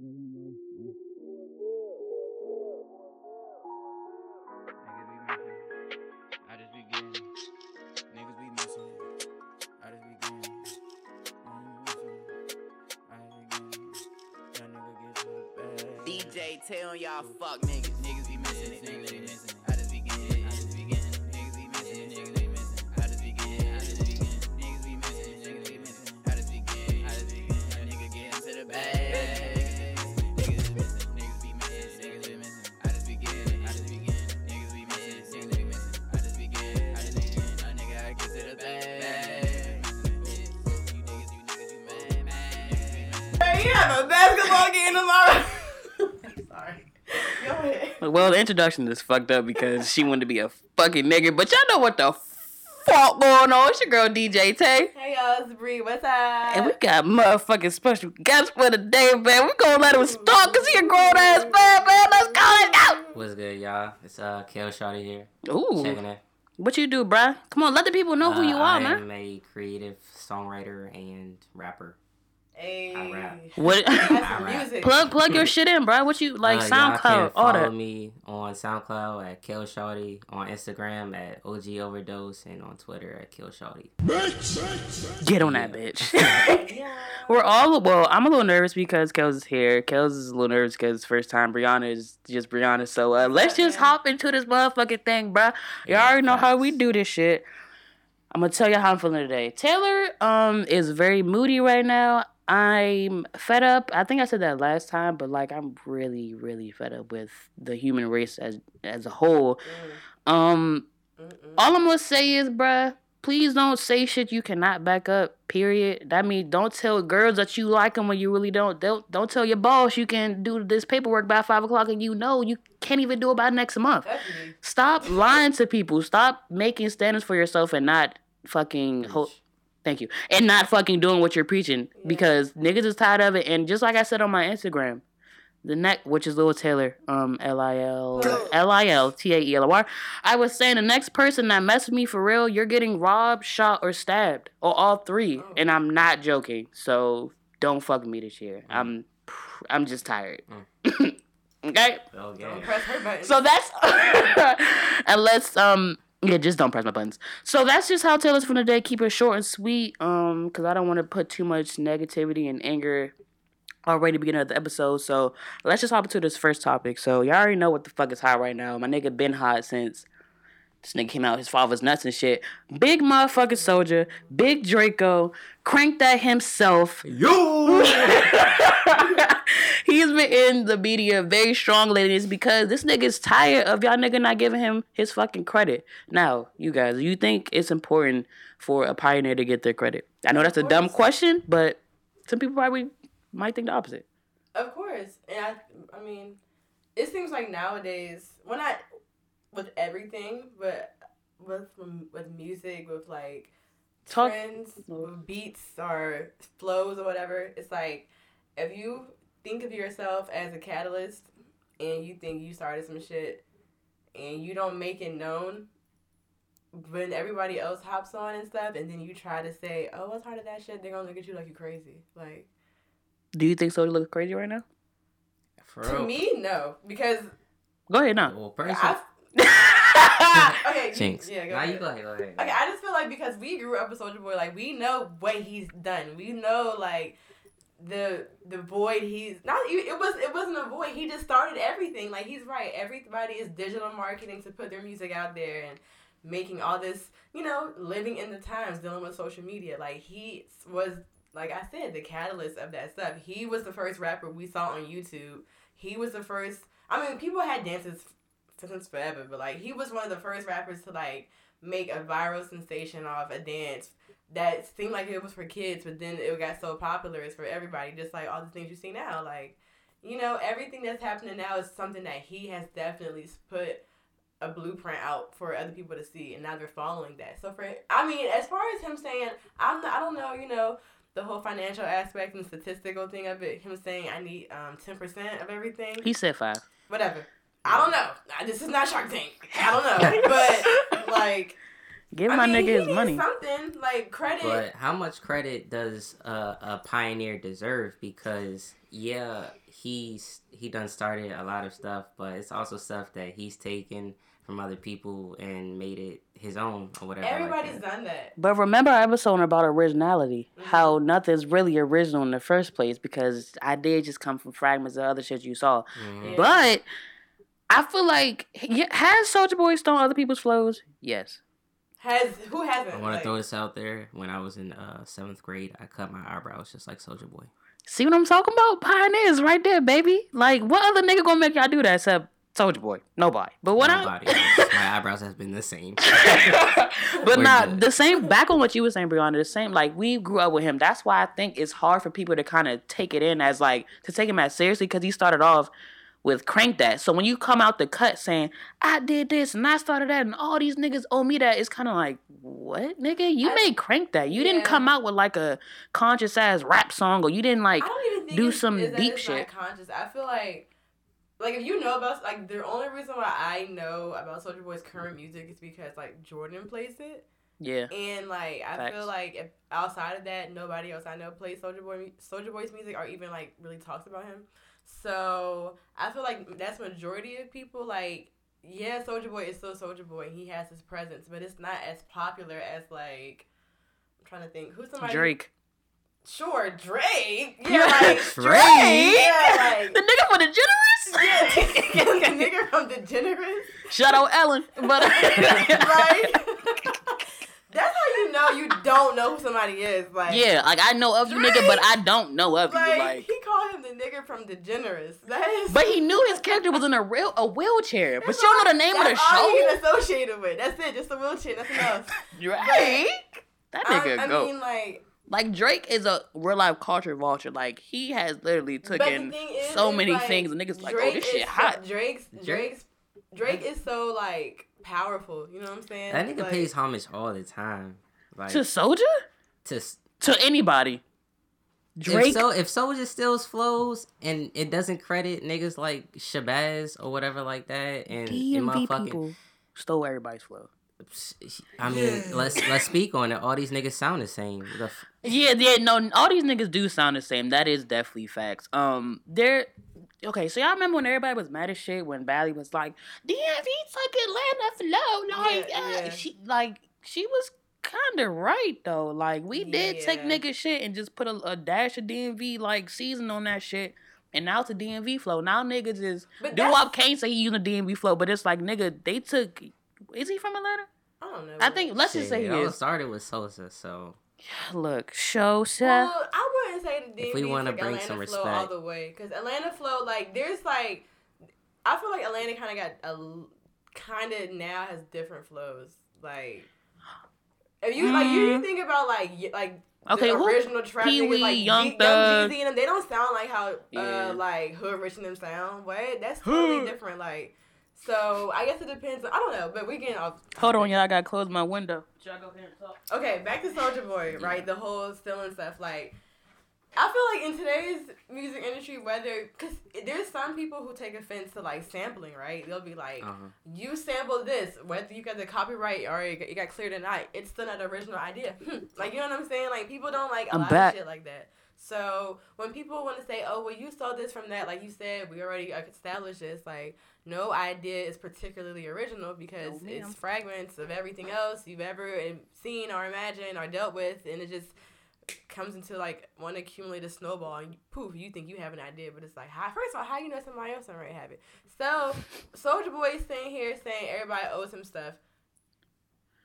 DJ tell y'all fuck niggas. Niggas be missing it, niggas be missing it. Basketball game tomorrow. Sorry. Go ahead. Well, the introduction is fucked up because she wanted to be a fucking nigga, but y'all know what the fuck going on. It's your girl DJ Tay. Hey y'all, it's Bree. What's up? And we got motherfucking special guests for the day, man. We gonna let him start because he a grown ass man, man. Let's go, let's What's good, y'all? It's uh Kale Shawty here. go. Checking Ooh, it. what you do, bruh? Come on, let the people know who Uh, you are, I man. am a creative songwriter and rapper. Hey. I rap. What? That's I rap. music. plug plug your shit in, bro. What you like? Uh, y'all can SoundCloud, all follow that. me on SoundCloud at Kale Shawty, on Instagram at OG Overdose, and on Twitter at Kale Shawty. Get on that bitch. Yeah. We're all well. I'm a little nervous because Kels is here. Kels is a little nervous because it's first time. Brianna is just Brianna. So uh, let's just hop into this motherfucking thing, bro. You Yeah, already know how we do this shit. I'm gonna tell you how I'm feeling today. Taylor um is very moody right now. I'm fed up. I think I said that last time, but like I'm really, really fed up with the human race as as a whole. Um, Mm-mm. all I'm gonna say is, bruh, please don't say shit you cannot back up. Period. That means don't tell girls that you like them when you really don't. Don't don't tell your boss you can do this paperwork by five o'clock and you know you can't even do it by next month. Stop lying to people. Stop making standards for yourself and not fucking. Ho-. Thank you. And not fucking doing what you're preaching because niggas is tired of it. And just like I said on my Instagram, the next, which is Lil Taylor, um, L I L L I L T A E L O R. I was saying the next person that mess with me for real, you're getting robbed, shot, or stabbed, or all three. Oh. And I'm not joking. So don't fuck me this year. I'm, I'm just tired. okay. Don't Okay. press her. So that's and let's um yeah, just don't press my buttons. So that's just how Taylor's from today. Keep it short and sweet, um, because I don't want to put too much negativity and anger already beginning of the episode. So let's just hop into this first topic. So y'all already know what the fuck is hot right now. My nigga been hot since this nigga came out his father's nuts and shit. Big motherfucking soldier, big Draco, cranked that himself. You. He's been in the media very strong lately. It's because this nigga's tired of y'all nigga not giving him his fucking credit. Now, you guys, you think it's important for a pioneer to get their credit? I know that's a dumb question, but some people probably might think the opposite. Of course, and I, I mean, it seems like nowadays, well, not with everything, but with with music, with like Talk- trends, with beats or flows or whatever, it's like if you think of yourself as a catalyst and you think you started some shit and you don't make it known. When everybody else hops on and stuff, and then you try to say, "Oh, what's part of that shit?" They're gonna look at you like you crazy. Like Do you think Soulja looks crazy right now? For to real. me, no, because Go ahead now. Well, person. I, okay, Jinx. Yeah, go Now ahead. you go ahead. Go ahead. Okay, I just feel like because we grew up with Soulja Boy, like we know what he's done. We know like the the void he's not. even- It was it wasn't a void. He just started everything. Like he's right. Everybody is digital marketing to put their music out there and making all this. You know, living in the times, dealing with social media. Like he was. Like I said, the catalyst of that stuff. He was the first rapper we saw on YouTube. He was the first. I mean, people had dances since forever, but like he was one of the first rappers to like make a viral sensation off a dance that seemed like it was for kids, but then it got so popular it's for everybody. Just like all the things you see now, like you know everything that's happening now is something that he has definitely put a blueprint out for other people to see, and now they're following that. So for I mean, as far as him saying, I'm not, I don't know, you know. The whole financial aspect and statistical thing of it, him saying I need um ten percent of everything He said five. whatever. I don't know. This is not Shark Tank. I don't know, but like, Give I my mean, nigga he his money. Something like credit. But how much credit does uh, a pioneer deserve? Because yeah, he's he done started a lot of stuff, but it's also stuff that he's taken from other people and made it his own or whatever. like Everybody's that. done that. But remember our episode about originality, Mm-hmm. how nothing's really original in the first place because ideas just come from fragments of other shit you saw. Mhm. Yeah. But I feel like has Soulja Boy stolen other people's flows? Yes. Has who hasn't? I want to Like, throw this out there. When I was in uh, seventh grade, I cut my eyebrows just like Soulja Boy. See what I'm talking about? Pioneers right there, baby. Like what other nigga gonna make y'all do that except Soulja Boy? Nobody. But what I Nobody. else. my eyebrows have been the same. but We're not good. the same. Back on what you were saying, Brianna. The same. Like we grew up with him. That's why I think it's hard for people to kind of take it in as like to take him as seriously because he started off with crank that. So when you come out the cut saying I did this and I started that and all these niggas owe me that, it's kind of like what nigga? You I- made crank that. You didn't come out with like a conscious ass rap song or you didn't like I don't even think do some deep shit. Not conscious. I feel like, like if you know about like the only reason why I know about Soulja Boy's current music is because like Jordan plays it, yeah. and like I Facts. feel like if outside of that, nobody else I know plays Soulja Boy Soulja Boy's music or even like really talks about him. So I feel like that's majority of people like. Yeah, Soulja Boy is still Soulja Boy. He has his presence, but it's not as popular as like. I'm trying to think. Who's somebody? Drake. Sure, Drake. Yeah, like Drake. Yeah, like The nigga from the generous. yeah, the nigga from DeGeneres, Shout out Ellen. But right? That's how you know you don't know who somebody is. Like Yeah, like I know of you, nigga, but I don't know of like, you. Like, he called him the nigga from DeGeneres. That is. but he knew his character was in a real a wheelchair. But you don't know the name of the That's all he show. get associated with. That's it. Just a wheelchair. Nothing else. Drake. That nigga I, I go. mean, like, like Drake is a real life culture vulture. Like he has literally but the taken is, so is, many like, things, and niggas like, oh, Drake this is shit so- hot. Drake's Drake's Drake is so like powerful. You know what I'm saying? That nigga Like, pays homage all the time. Like To Soulja? to To anybody? If so, if Soulja steals flows and it doesn't credit niggas like Shabazz or whatever like that, and, and DMV motherfucking, people stole everybody's flow. I mean, let's let's speak on it. All these niggas sound the same. The f- Yeah, yeah, no, all these niggas do sound the same. That is definitely facts. Um, they're okay. So y'all remember when everybody was mad as shit when Valley was like, DMV took Atlanta flow, like, Yeah, uh, yeah. she like she was kind of right though. Like we did take nigga shit and just put a, a dash of DMV like season on that shit. And now it's a DMV flow. Now niggas is But do that's- up can't say he using a DMV flow, but it's like nigga, they took. Is he from Atlanta? I don't know. I think let's just say he it all started with Sosa, so Look, show Seth. Well, I wouldn't say the DMV If we wanna took bring Atlanta some flow all the way because Atlanta flow like there's like I feel like Atlanta kind of got a kind of now has different flows like. If you like, you Mm. think about like like Okay, the original trap Pee Wee, like Young Young, Thug. Jeezy and them, they don't sound like how Yeah. uh like Hood Rich and them sound. What? That's totally different. Like, so I guess it depends. I don't know, but we getting off. Hold on, y'all. I gotta close my window. Should I go ahead and talk? Okay, back to Soulja Boy, right? The whole stealing stuff. Like, I feel like in today's music industry, whether because there's some people who take offense to like sampling, right? They'll be like, uh-huh. "You sampled this, whether you got the copyright or it got- it got cleared or not, it's still not the original idea." like, you know what I'm saying? Like, people don't like a I'm lot back. of shit like that. So when people want to say, "Oh, well, you stole this from that," like you said, we already established this. Like, no idea is particularly original because No, it's fragments of everything else you've ever seen or imagined or dealt with, and it just comes into like one accumulated snowball, and you, poof, you think you have an idea, but it's like, how, first of all, how you know somebody else already have it? So, Soulja Boy is sitting here saying everybody owes him stuff.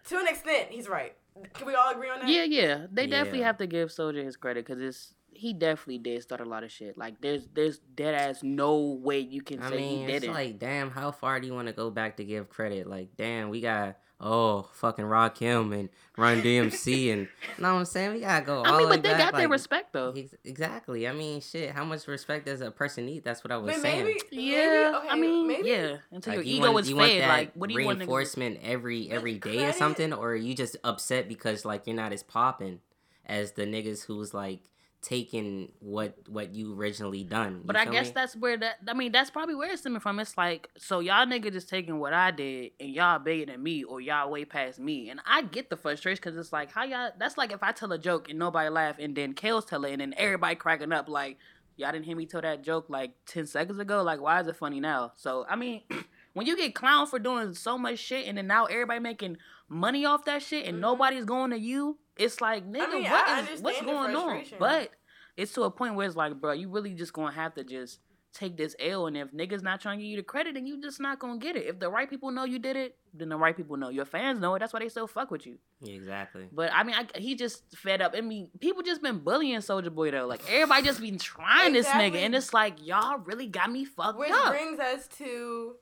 To an extent, he's right. Can we all agree on that? Yeah, yeah. They definitely have to give Soulja his credit because it's he definitely did start a lot of shit. Like there's there's dead ass no way you can I say mean, he it's didn't. like, damn, how far do you want to go back to give credit? Like, damn, we got oh fucking Rakim and Run DMC and you know what I'm saying? We gotta go. I all mean, the but they back, got their respect though. ex- Exactly. I mean, shit. How much respect does a person need? That's what I was But saying. maybe, Yeah, maybe, okay, I mean, maybe, yeah. Until Like, your you ego want- is you want fed, that like what do you want? niggas- reinforcement every But every day or something, or are you just upset because like you're not as popping as the niggas who's like taking what what you originally done. You But I guess me? that's where that I mean that's probably where it's stemming from. It's like so y'all nigga just taking what I did and y'all bigger than me or y'all way past me, and I get the frustration because it's like how y'all. That's like if I tell a joke and nobody laugh and then Kale's tell it and then everybody cracking up like y'all didn't hear me tell that joke like ten seconds ago. Like why is it funny now? So I mean. When you get clowned for doing so much shit and then now everybody making money off that shit and Mhm. nobody's going to you, it's like nigga, mean, what I is- what's understand going on? But it's to a point where it's like, bro, you really just gonna have to just take this L, and if niggas not trying to give you the credit, then you just not gonna get it. If the right people know you did it, then the right people know. Your fans know it. That's why they still fuck with you. exactly. But I mean, I, he just fed up. I mean, people just been bullying Soulja Boy though. Like everybody just been trying this nigga, and it's like y'all really got me fucked up. Which brings us to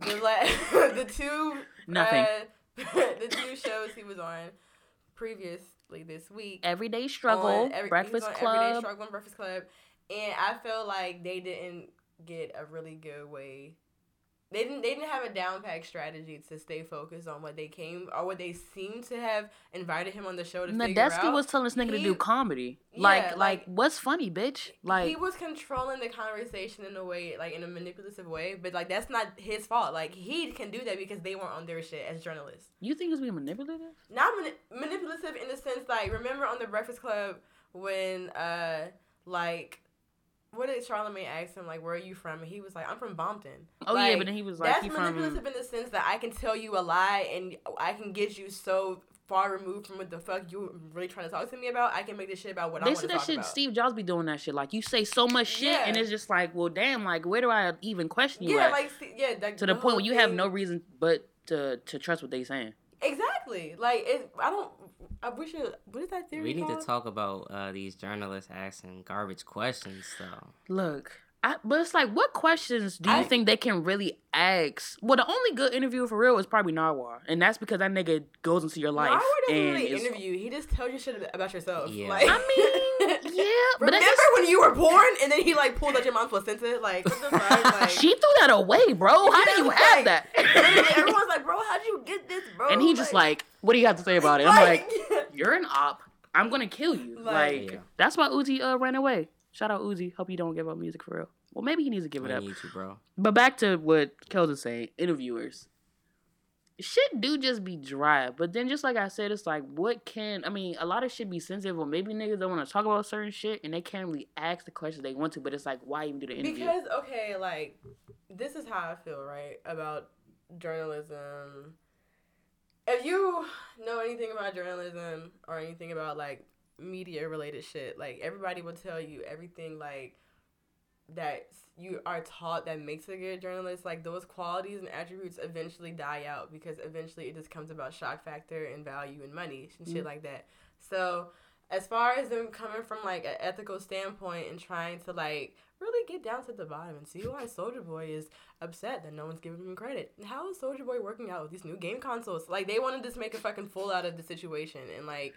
the la- the two Nothing. uh, the two shows he was on previously this week. Everyday struggle, every- Breakfast on Everyday Struggle and Breakfast Club, and I feel like they didn't get a really good way. They didn't. They didn't have a down pack strategy to stay focused on what they came or what they seemed to have invited him on the show to figure Nadeska was telling this nigga to do comedy. Yeah, like, like, like- what's funny, bitch? Like, he was controlling the conversation in a way, like in a manipulative way, but like that's not his fault. Like he can do that because they weren't on their shit as journalists. you think it's being manipulative? Not mani- manipulative in the sense like remember on the Breakfast Club when uh like what did Charlamagne ask him like where are you from and he was like I'm from Bompton. Oh yeah, but then he was like, that's manipulative from. in the sense that I can tell you a lie and I can get you so far removed from what the fuck you really trying to talk to me about. I can make this shit about what I They want said to that talk shit. about. Steve Jobs be doing that shit. Like you say so much shit, Yeah. and it's just like, well, damn. Like where do I even question you yeah, at? like yeah, like, to the, point where you have no reason but to to trust what they saying. Exactly. Like it. I don't. I wish it. What is that theory We need called? to talk about uh, these journalists asking garbage questions, though. Look, I, but it's like, what questions do you I- think they can really ask? Well, the only good interview for real is probably Nardwuar, and that's because that nigga goes into your life. Nardwuar doesn't and really interview. He just tells you shit about yourself. Yeah. Like, I mean, yeah, Remember when you were born and then he like pulled out your mom's placenta? Like, what the? Like, she threw that away, bro. How do Yeah, you like- have that? and everyone's like, bro, how'd you get this, bro? and he just like, what do you have to say about it? I'm like, like you're an op. I'm gonna kill you. Like- Like, Yeah. that's why Uzi uh, ran away. Shout out Uzi. Hope you don't give up music for real. Well, maybe he needs to give it I up. need you, bro. But back to what Kels is saying, interviewers. Shit do just be dry. But then just like I said, it's like what can I mean, a lot of shit be sensitive or maybe niggas don't want to talk about certain shit and they can't really ask the questions they want to, but it's like why even do the interview? because okay, like this is how I feel right about journalism. If you know anything about journalism or anything about like media related shit, like everybody will tell you everything like that you are taught that makes a good journalist, like those qualities and attributes eventually die out because eventually it just comes about shock factor and value and money and shit Mhm. like that. So as far as them coming from like an ethical standpoint and trying to like really get down to the bottom and see why Soulja Boy is upset that no one's giving him credit. And how is Soulja Boy working out with these new game consoles? Like they want to just make a fucking fool out of the situation and like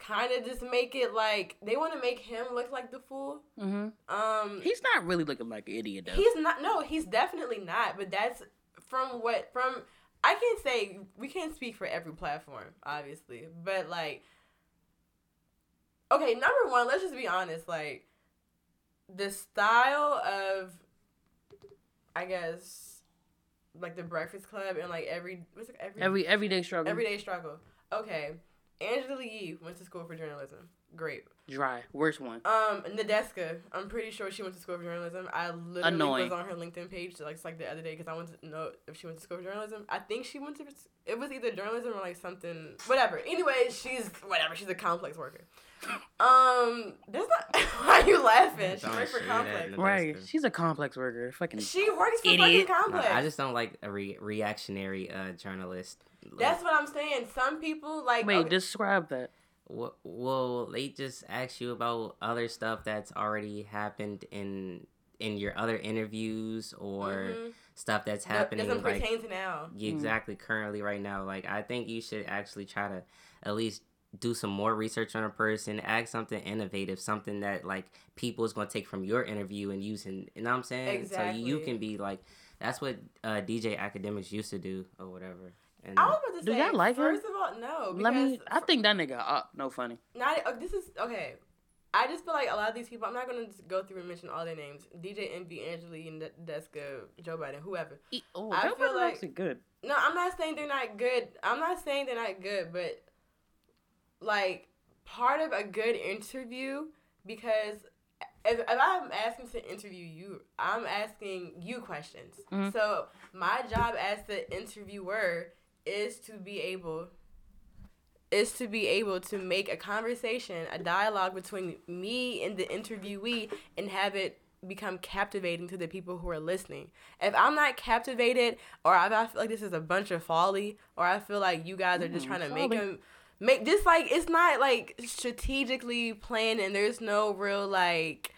kind of just make it like they want to make him look like the fool. hmm Um, He's not really looking like an idiot though. he's not. No, he's definitely not. But that's from what from. I can't say we can't speak for every platform, obviously, but like, okay, number one, let's just be honest. Like, the style of, I guess, like the Breakfast Club and like every what's it, every Every everyday struggle. everyday struggle. Okay, Angela Yee went to school for journalism. Great. dry. Worst one. Um, Nadeska, I'm pretty sure she went to school for journalism. I literally Annoying. was on her LinkedIn page like, like the other day because I wanted to know if she went to school for journalism. I think she went to it was either journalism or like something, whatever. Anyway, she's whatever. She's a complex worker. Um, there's not. Why are you laughing? She Don't works for say complex. that. Right. She's a complex worker. Fucking She works for Idiot. fucking No, complex. I just don't like a re- reactionary uh, journalist. Like, That's what I'm saying. Some people like Wait, okay, describe that. Wh- Well, they just ask you about other stuff that's already happened in in your other interviews or mhm, stuff that's that happening doesn't like pertain to now. Yeah, exactly currently right now. Like I think you should actually try to at least do some more research on a person, ask something innovative, something that like people is gonna take from your interview and use in you know what I'm saying? So you can be like that's what uh, DJ Akademiks used to do or whatever. And I was about to Do say, y'all like him? first of all, no. Let me. I think that nigga up. No funny. Not uh, this is okay. I just feel like a lot of these people. I'm not gonna just go through and mention all their names. DJ Envy, Angeline, Deska, Joe Biden, whoever. E- Oh, I that feel was like- actually good. No, I'm not saying they're not good. I'm not saying they're not good, but like part of a good interview because if, if I'm asking to interview you, I'm asking you questions. Mhm. So my job as the interviewer is to be able is to be able to make a conversation, a dialogue between me and the interviewee and have it become captivating to the people who are listening. If I'm not captivated or if I feel like this is a bunch of folly or I feel like you guys are just trying to make them make this like it's not like strategically planned and there's no real like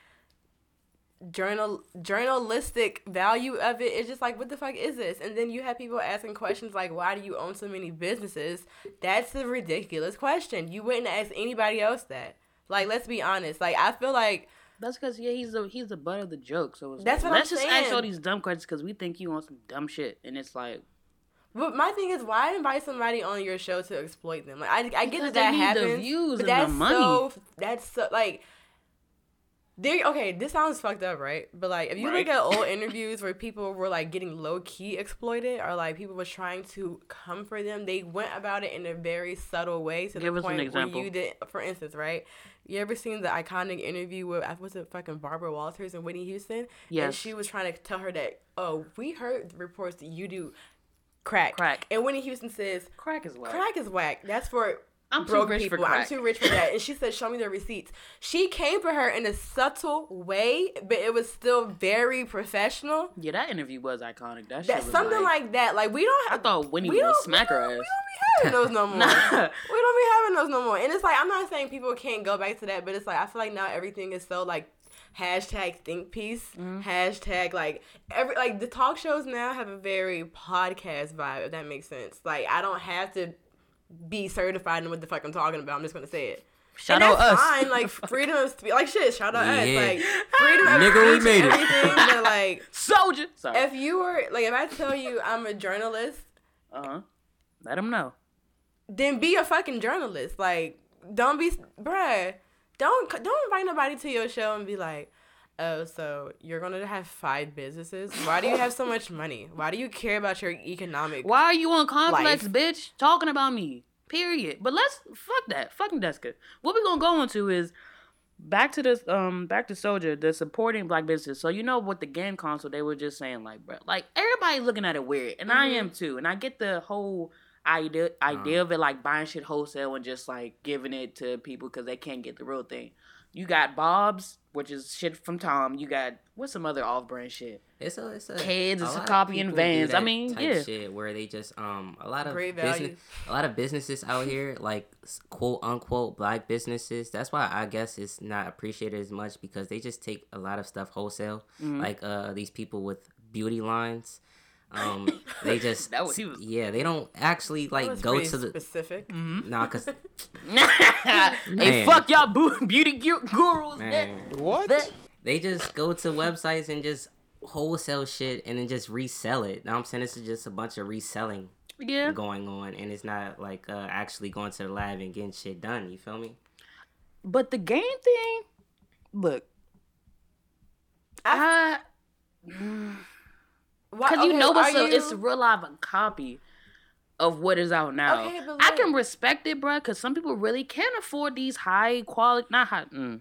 journal journalistic value of it's just like what the fuck is this? And then you have people asking questions like why do you own so many businesses? That's a ridiculous question. You wouldn't ask anybody else that. Like let's be honest. Like i feel like That's because yeah, he's the he's the butt of the joke. So it's That's like, what I'm let's just ask all these dumb questions because we think you want some dumb shit, and it's like but my thing is why invite somebody on your show to exploit them? Like i, I get that that they need the happens views but and the that's money. so that's so like they okay this sounds fucked up right but like if you Right. look at old interviews where people were like getting low-key exploited or like people were trying to come for them they went about it in a very subtle way to Give the us an point example. where you did for instance right you ever seen the iconic interview with I was it fucking Barbara Walters and Whitney Houston? Yes. And she was trying to tell her that, oh, we heard the reports that you do crack. Crack. And Whitney Houston says, crack is whack. crack is whack. That's for I'm too broke rich people. for I'm too rich for that. And she said, show me the receipts. She came for her in a subtle way, but it was still very professional. Yeah, that interview was iconic. That shit That was something like, like, that. Like we don't I thought we would smack her ass. We don't be having those no more. Nah. We don't be having those no more. And it's like I'm not saying people can't go back to that, but it's like I feel like now everything is so like hashtag think piece, Mm-hmm. hashtag like every like the talk shows now have a very podcast vibe. If that makes sense. Like I don't have to be certified in what the fuck I'm talking about. I'm just gonna say it. Shout and out that's us. fine. Like freedom of speech. Like shit. Shout out us. Like freedom of Nigga, we made and it. But like Soldier. Sorry. if you were like if I tell you I'm a journalist Uh huh. Let them know. then be a fucking journalist. Like, don't be, bruh. Don't don't invite nobody to your show and be like, oh, so you're gonna have five businesses. Why do you have so much money? Why do you care about your economic? Why are you on complex, Life. bitch? Talking about me. Period. But let's fuck that. Fucking Deska. What we're gonna go into is back to this um back to Soulja, the supporting black businesses. So you know what the game console they were just saying like bro like everybody looking at it weird. And I Mhm. am too. And I get the whole idea idea of it like buying shit wholesale and just like giving it to people because they can't get the real thing. You got Bob's, which is shit from Tom. You got what's some other off brand shit? It's a, it's a Kids, it's a lot of copying Vans. I mean, type yeah. shit where they just um a lot of Great business, value. a lot of businesses out here like quote unquote black businesses. That's why I guess it's not appreciated as much because they just take a lot of stuff wholesale. Mhm. Like uh these people with beauty lines, um they just That was- yeah they don't actually like go to the specific. nah cause hey, Man. fuck y'all beauty gurus. man. What? That- they just go to websites and just wholesale shit and then just resell it. Now I'm saying this is just a bunch of reselling yeah. going on and it's not like uh, actually going to the lab and getting shit done. You feel me? But the game thing, look, I Why- because you know it's are a, it's a you- real live copy of what is out now. Okay, but I can respect it, bruh, because some people really can't afford these high quality, not high, mm,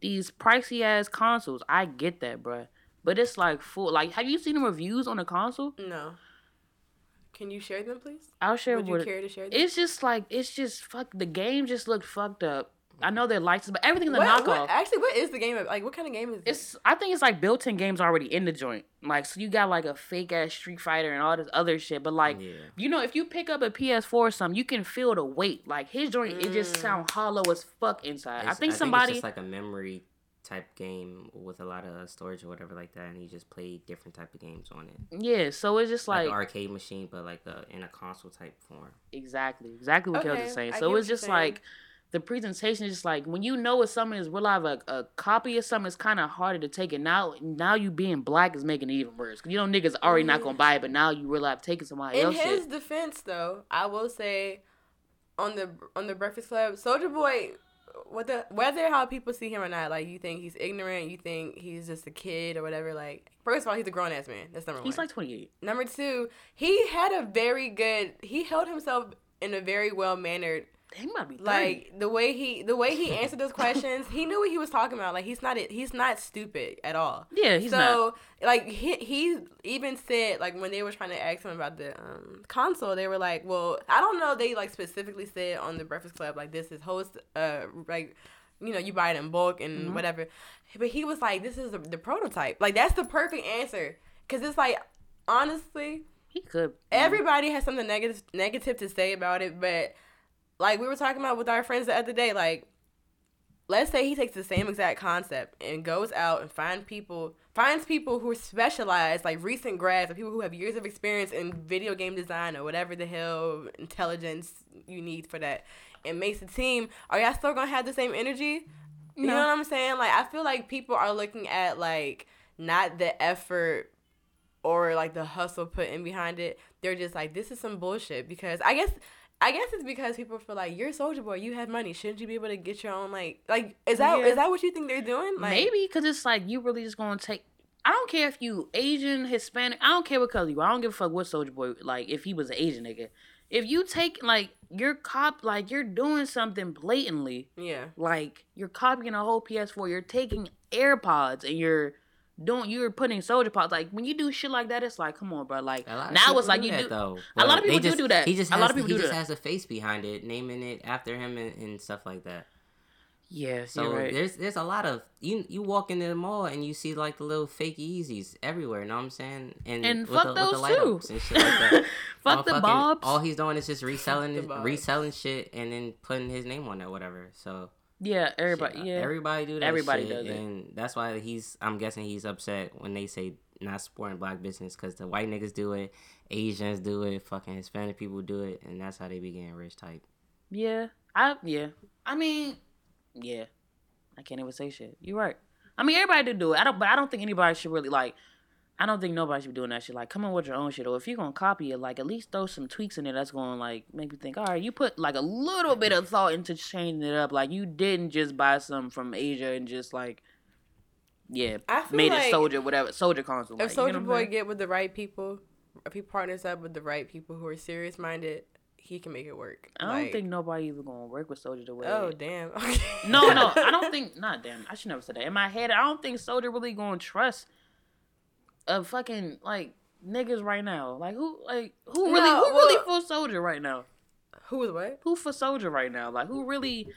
these pricey ass consoles. I get that, bruh. But it's like full. Like, have you seen the reviews on the console? no. Can you share them, please? I'll share Would you care to share them? It's just like it's just fuck. The game just looked fucked up. I know they're licensed, but everything's a What- knockoff. what- actually, what is the game? of- Like, what kind of game is this? It's I think it's like built-in games already in the joint. Like so you got like a fake ass Street Fighter and all this other shit. But like Yeah. you know, if you pick up a PS4 or something, you can feel the weight. Like his joint, it just Mm. sound hollow as fuck inside. I It's- think somebody it's just like a memory type game with a lot of storage or whatever like that, and you just play different type of games on it, Yeah, so it's just like, like, arcade machine, but like uh in a console type form. exactly, exactly what Kels Okay, is saying. So it's just saying. like the presentation is just like when you know if something is real life a, a copy of something it's kind of harder to take it now now you being black is making it even worse 'Cause you know niggas already not gonna mm-hmm. buy it but now you real life taking somebody In else his shit. defense, though, I will say, on the on the Breakfast Club, Soulja Boy, what the whether how people see him or not, like you think he's ignorant, you think he's just a kid or whatever. Like, first of all, he's a grown ass man. That's number he's one. He's like 28 number two, he had a very good. He held himself in a very well mannered he might be 30. like the way he the way he answered those questions he knew what he was talking about. Like he's not he's not stupid at all. Yeah he's so not. like he, he even said like when they were trying to ask him about the um, console they were like well i don't know they like specifically said on the breakfast club like this is host uh like you know you buy it in bulk and Mhm. whatever. But he was like this is the, the prototype. Like that's the perfect answer. Because it's like honestly he could everybody has something negative negative to say about it, but like we were talking about with our friends the other day, like let's say he takes the same exact concept and goes out and find people finds people who are specialized, like recent grads or people who have years of experience in video game design or whatever the hell intelligence you need for that and makes a team, are y'all still gonna have the same energy? You know what I'm saying? Like I feel like people are looking at like not the effort or like the hustle put in behind it. They're just like, this is some bullshit because I guess I guess it's because people feel like you're a soldier boy, you have money, shouldn't you be able to get your own like like is that is Yeah. that what you think they're doing? Like Maybe because it's like you really just gonna take. I don't care if you Asian, Hispanic. I don't care what color you. are. I don't give a fuck what Soulja Boy like. If he was an Asian nigga, if you take like you're cop, like you're doing something blatantly, Yeah. like you're copying a whole PS4. You're taking AirPods and you're doing. You're putting Soldier Pods. Like when you do shit like that, it's like, come on, bro. Like A now it's like you that, do. though. a lot of people they do just- do that. He just A has, lot of people he do just that. has a face behind it, naming it after him and, and stuff like that. Yeah, So right. there's there's a lot of you you walk into the mall and you see like the little fake Yeezys everywhere. You know what I'm saying? And And with fuck the, those with the too. and shit like that. Fuck the Motherfucking- bobs. All he's doing is just reselling the it, bobs. reselling shit and then putting his name on it, whatever. So yeah, everybody. shit, Yeah, everybody do that. Everybody shit, does it. and that's why he's. I'm guessing he's upset when they say not supporting black business because the white niggas do it, Asians do it, fucking Hispanic people do it, and that's how they be getting rich type. Yeah, I yeah. I mean, yeah. I can't even say shit. You're right. I mean, everybody do do it. I don't, but I don't think anybody should really like. I don't think nobody should be doing that shit. Like, come in with your own shit, or if you're gonna copy it, like at least throw some tweaks in there That's gonna like make me think. All right, you put like a little bit of thought into changing it up. Like you didn't just buy some from Asia and just like, yeah, made like it soldier whatever soldier console. if like, you know Soulja Boy get with the right people, if he partners up with the right people who are serious minded, he can make it work. I don't Like, think nobody even gonna work with Soulja the way. Oh damn. Okay. No, no, I don't think. Not damn. I should never say that. In my head, I don't think Soulja really gonna trust a fucking like niggas right now. Like who, like who really, No, who really for Soulja right now? Who is what? Who for Soulja right now? Like who really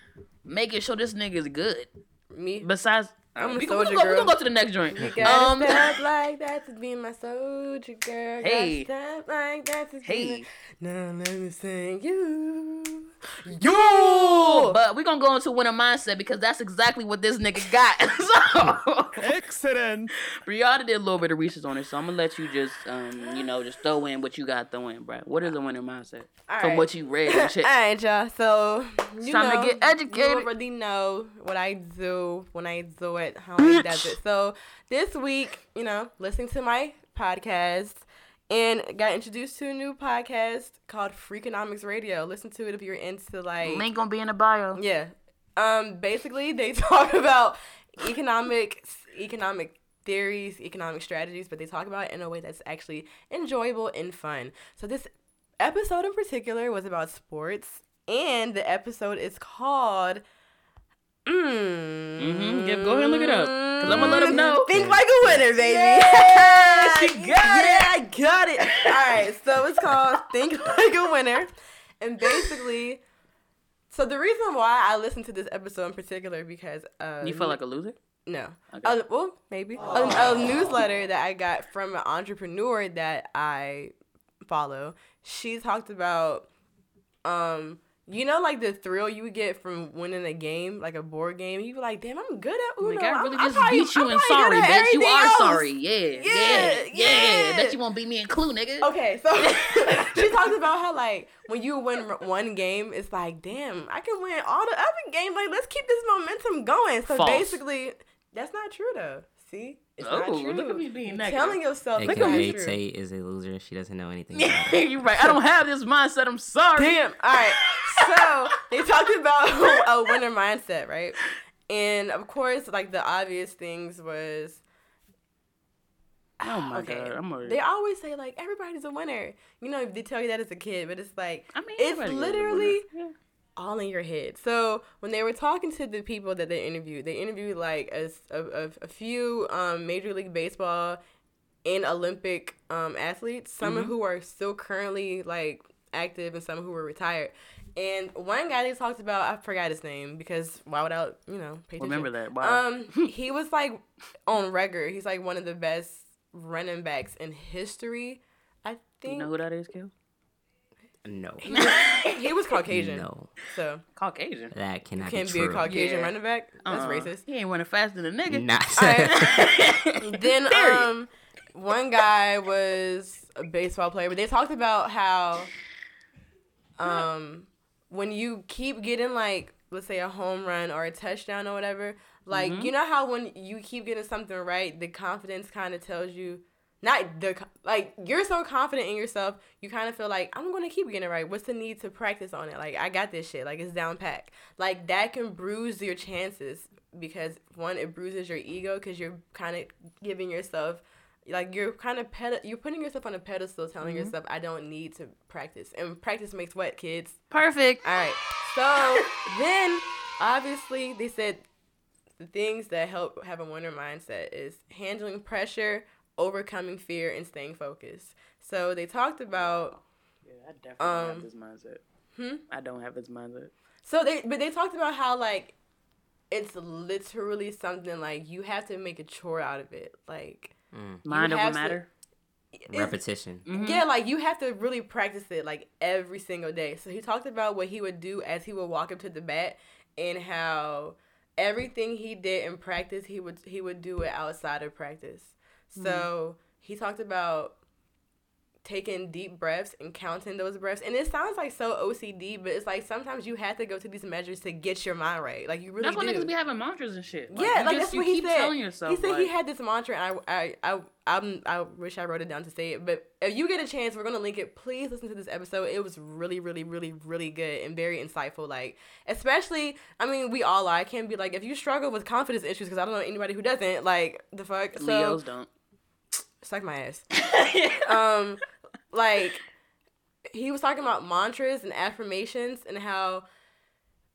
making sure this nigga is good? Me. Besides, I'm a we, we, soldier gonna go, we girl. gonna go to the next joint. You gotta Um, step like that to be my soldier girl. Hey. Gotta step like that to be my... Now let me sing you. Yo! But we're gonna go into winner mindset because that's exactly what this nigga got. so, Excellent. Brianna did a little bit of research on it, so I'm gonna let you just, um, you know, just throw in what you got to throw in, bro. What is a winner mindset All from right. what you read and shit? All right, y'all. So you time to get educated. You already know what I do when I do it, how I does it. So this week, you know, listening to my podcast and got introduced to a new podcast called Freakonomics Radio. Listen to it if you're into like Link gonna be in the bio. yeah. Um, basically, they talk about economic economic theories, economic strategies, but they talk about it in a way that's actually enjoyable and fun. So this episode in particular was about sports, and the episode is called. Mm, Mhm, yeah, go ahead and look it up. Cause I'ma let 'em know. Think like a winner, baby. Yeah, she got it. Yeah, I got it. All right, so it's called Think Like a Winner, and basically, so the reason why I listened to this episode in particular because uh, You feel like a loser? no. Okay. Uh, well, maybe. A, a newsletter that I got from an entrepreneur that I follow. She talked about um You know, like the thrill you would get from winning a game, like a board game. You be like, "Damn, I'm good at Uno." Like, I really I'm, just probably, beat you in sorry, bitch. You are else. sorry. Yeah, yeah, Yeah, yeah, yeah. Bet you won't beat me in Clue, nigga. Okay, so she talks about how like when you win one game, it's like, damn, I can win all the other games. Like, let's keep this momentum going. So False. basically, that's not true though. See, it's not Oh, true. look at me being You're negative. telling yourself, look at AKA me. True. Tay is a loser. She doesn't know anything about. You're right. I don't have this mindset. I'm sorry. Damn. All right. So they talked about a winner mindset, right? And of course, like the obvious things was Oh ah, my okay. god, I'm already. They always say like everybody's a winner. You know, they tell you that as a kid, but it's like I mean, it's everybody goes to literally winner. All in your head. So when they were talking to the people that they interviewed, they interviewed like a a few um, Major League Baseball and Olympic um, athletes, some Mm-hmm. who are still currently like active and some who were retired. And one guy they talked about, I forgot his name because why would I, you know, pay? Remember that? Wow. Um, he was like on record. He's like one of the best running backs in history. I think. you know who that is, Kill? No. he was Caucasian. No. So Caucasian. That cannot can't be be a. Caucasian Yeah. running back. That's Uh-uh. racist. He ain't running faster than a nigga. Not. Alright. then Period. um, one guy was a baseball player, but they talked about how um when you keep getting like let's say a home run or a touchdown or whatever, like Mm-hmm. you know how when you keep getting something right, the confidence kind of tells you. Not the like you're so confident in yourself, you kind of feel like I'm gonna keep getting it right. What's the need to practice on it? Like I got this shit. Like it's down packed. Like that can bruise your chances because one, it bruises your ego because you're kind of giving yourself like you're kind of ped- you're putting yourself on a pedestal, telling mm-hmm. yourself I don't need to practice, and practice makes what kids. Perfect. All right, so then obviously they said the things that help have a winner mindset is handling pressure, overcoming fear, and staying focused. So they talked about Yeah, I definitely Um, have this mindset. hmm? I don't have this mindset. So they but they talked about how like it's literally something like you have to make a chore out of it. Like Mm. Mind over have to- matter. it's- Repetition. Mhm. Yeah, like you have to really practice it like every single day. So he talked about what he would do as he would walk up to the bat and how everything he did in practice he would he would do it outside of practice. So mm-hmm. he talked about taking deep breaths and counting those breaths. And it sounds like so OCD, but it's like sometimes you have to go to these measures to get your mind right. Like you really That's why niggas be having mantras and shit. Yeah, you like just- that's what he keep said. telling yourself. he said like, he had this mantra, and I, I, I, I'm, I wish I wrote it down to say it. But if you get a chance, we're gonna link it. Please listen to this episode. It was really, really, really, really good and very insightful. Like, especially, I mean, we all are. I can't be like if you struggle with confidence issues because I don't know anybody who doesn't. Like the fuck. So, Leos don't. Suck my ass. um, like he was talking about mantras and affirmations and how,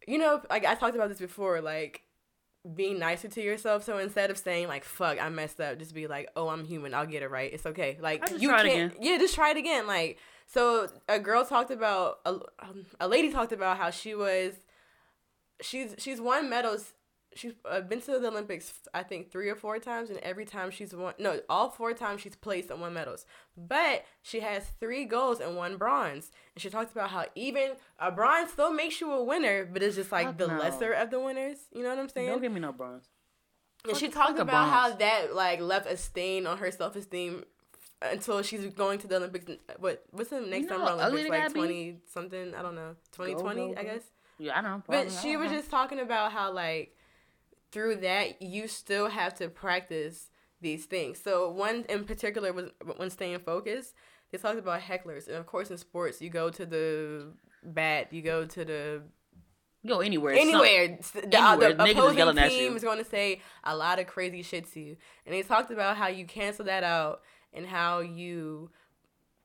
you know, like I talked about this before, like being nicer to yourself. So instead of saying like "fuck," I messed up, just be like, "Oh, I'm human. I'll get it right. It's okay." Like you try can't. again. Yeah, just try it again. Like so, a girl talked about a, um, a lady talked about how she was. She's she's won medals she's uh, been to the Olympics, I think three or four times, and every time she's won. No, all four times she's placed and won medals. But she has three golds and one bronze. And she talks about how even a bronze still makes you a winner, but it's just like Fuck the no. lesser of the winners. You know what I'm saying? Don't give me no bronze. and she talked about how that like left a stain on her self esteem. Until she's going to the Olympics, what what's the next know summer Olympics like twenty something? I don't know, twenty twenty, I guess. Yeah, I don't know. But she was just talking about how like through that you still have to practice these things. So one in particular was when staying focused. They talked about hecklers, and of course in sports you go to the bat, you go to the go anywhere. some- anywhere. The, uh, anywhere, the opposing team you. is going to say a lot of crazy shit to you, and they talked about how you cancel that out and how you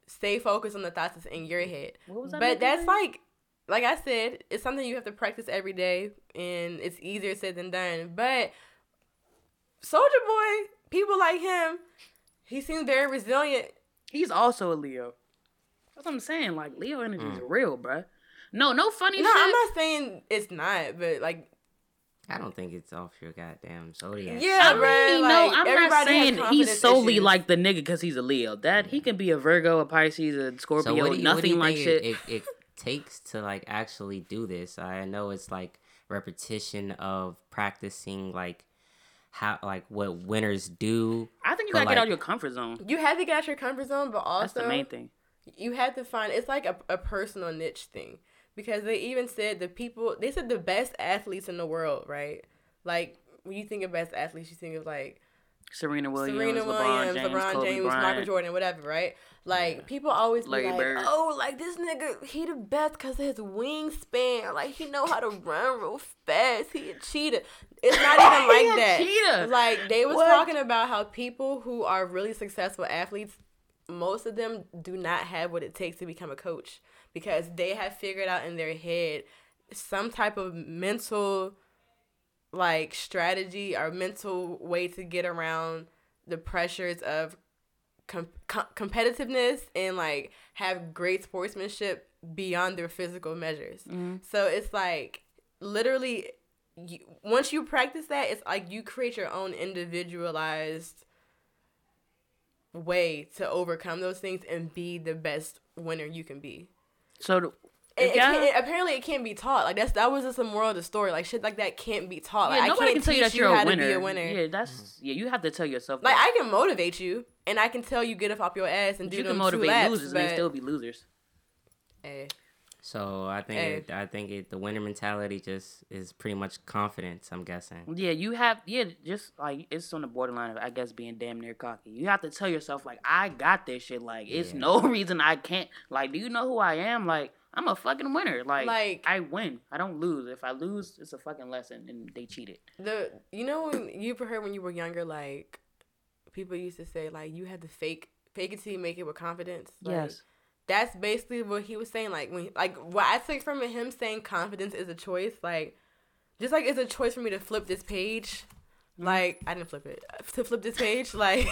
stay focused on the thoughts that's in your head. What was that But that's like, like I said, it's something you have to practice every day, and it's easier said than done. But Soulja Boy, people like him, he seems very resilient. He's also a Leo. That's what I'm saying. Like Leo energy is mm. real, bruh. No, no funny shit. No, shit. I'm not saying it's not, but like, I don't think it's off your goddamn zodiac. yeah, I bruh, mean, like, no, I'm not saying he's solely issues. like the nigga because he's a Leo. That he can be a Virgo, a Pisces, a Scorpio, So what do you, what do nothing you like think shit. It, it, it takes to like actually do this. I know it's like repetition of practicing like how like what winners do. I think you gotta like- get out of your comfort zone. You have to get out your comfort zone, but also That's the main thing. you have to find it's like a, a personal niche thing because they even said the people they said the best athletes in the world right like when you think of best athletes you think of like Serena Williams, Serena LeBron Williams, James, LeBron James, Michael Jordan, whatever, right? Like people always be Larry like, Bird. "Oh, like this nigga, he the best because of his wingspan. Like he know how to run real fast. He a cheater." It's not even like that. cheater. Like they was What? talking about how people who are really successful athletes, most of them do not have what it takes to become a coach because they have figured out in their head some type of mental like strategy or mental way to get around the pressures of com- com- competitiveness and like have great sportsmanship beyond their physical measures. Mm-hmm. So it's like literally you, once you practice that, it's like you create your own individualized way to overcome those things and be the best winner you can be. So the, And if it it- apparently, it can't be taught. Like that's that was just the moral of the story. Like shit like that can't be taught. Like yeah, I nobody can't can tell you that you're how a winner. to be a winner. Yeah, that's yeah. You have to tell yourself. Like that. I can motivate you, and I can tell you get up off your ass and But do you them can two motivate laps, losers and they still be losers. Eh. So I think Hey. it, I think it, the winner mentality just is pretty much confidence. I'm guessing. Yeah, you have yeah, just like it's on the borderline of I guess being damn near cocky. You have to tell yourself like I got this shit. Like it's Yeah. no reason I can't. Like, do you know who I am? Like I'm a fucking winner. Like, Like- I win. I don't lose. If I lose, it's a fucking lesson, and they cheated. the you know when you heard when you were younger, like people used to say like you had to fake fake it till you make it with confidence. Like, yes. that's basically what he was saying. Like when like what I took from him saying confidence is a choice. Like just like it's a choice for me to flip this page. Mm-hmm. Like I didn't flip it to flip this page. Like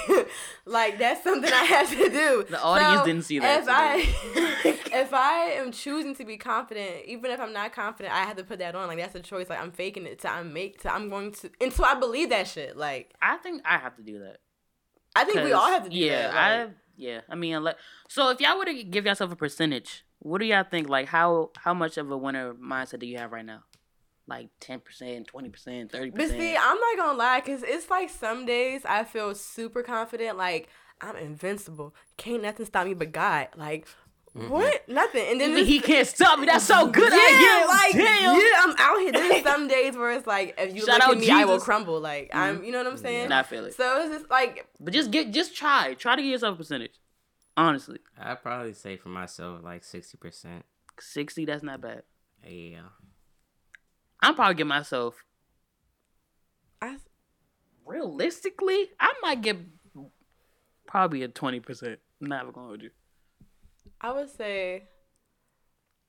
like that's something I have to do. The audience So, didn't see that, If so I if I am choosing to be confident, even if I'm not confident, I have to put that on. Like that's a choice. Like I'm faking it to I'm make to I'm going to until I believe that shit. Like I think I have to do that. I think we all have to do yeah, that. I Like, yeah. I mean, unless, so if y'all were to give yourself a percentage, what do y'all think? Like how how much of a winner mindset do you have right now? Like ten percent, twenty percent, thirty percent. But see. I'm not gonna lie, cause it's like some days I feel super confident, like I'm invincible. Can't nothing stop me but God. Like what? Nothing. And then this- he can't stop me. That's so good. Yeah, I like get. Damn. yeah, I'm out here. There's some days where it's like if you Shout look out at me, I will crumble. Like I'm, mm-hmm. you know what I'm saying? And I feel it. So it's just like But just get, just try, try to get yourself a percentage. Honestly, I'd probably say for myself like sixty percent. sixty. That's not bad. Yeah. I'm probably get myself I, realistically, I might get probably a twenty percent. Not even gonna hold you. I would say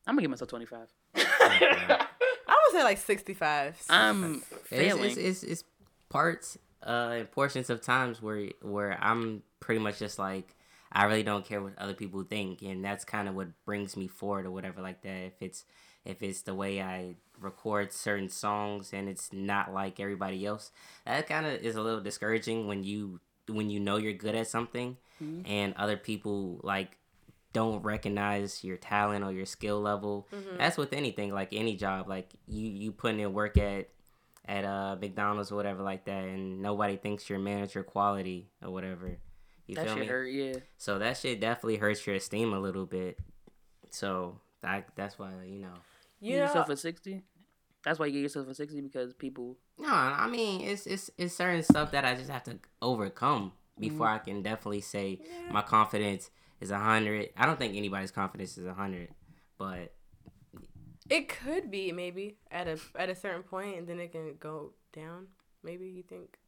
I'm gonna give myself twenty five. I would say like 65. I'm It's, failing. it's, it's, it's parts uh and portions of times where where I'm pretty much just like I really don't care what other people think and that's kind of what brings me forward or whatever like that if it's if it's the way I record certain songs and it's not like everybody else that kind of is a little discouraging when you when you know you're good at something and other people like don't recognize your talent or your skill level. That's with anything, like any job. Like you, you putting in work at at uh McDonald's or whatever like that, and nobody thinks you're manager quality or whatever. You that feel shit me? hurt. Yeah. So that shit definitely hurts your esteem a little bit. So that that's why you know. you give know, yourself a sixty. That's why you get yourself a sixty because people. No, I mean it's it's it's certain stuff that I just have to overcome before I can definitely say my confidence is a hundred. I don't think anybody's confidence is a hundred, but it could be maybe at a at a certain point, and then it can go down. Maybe you think.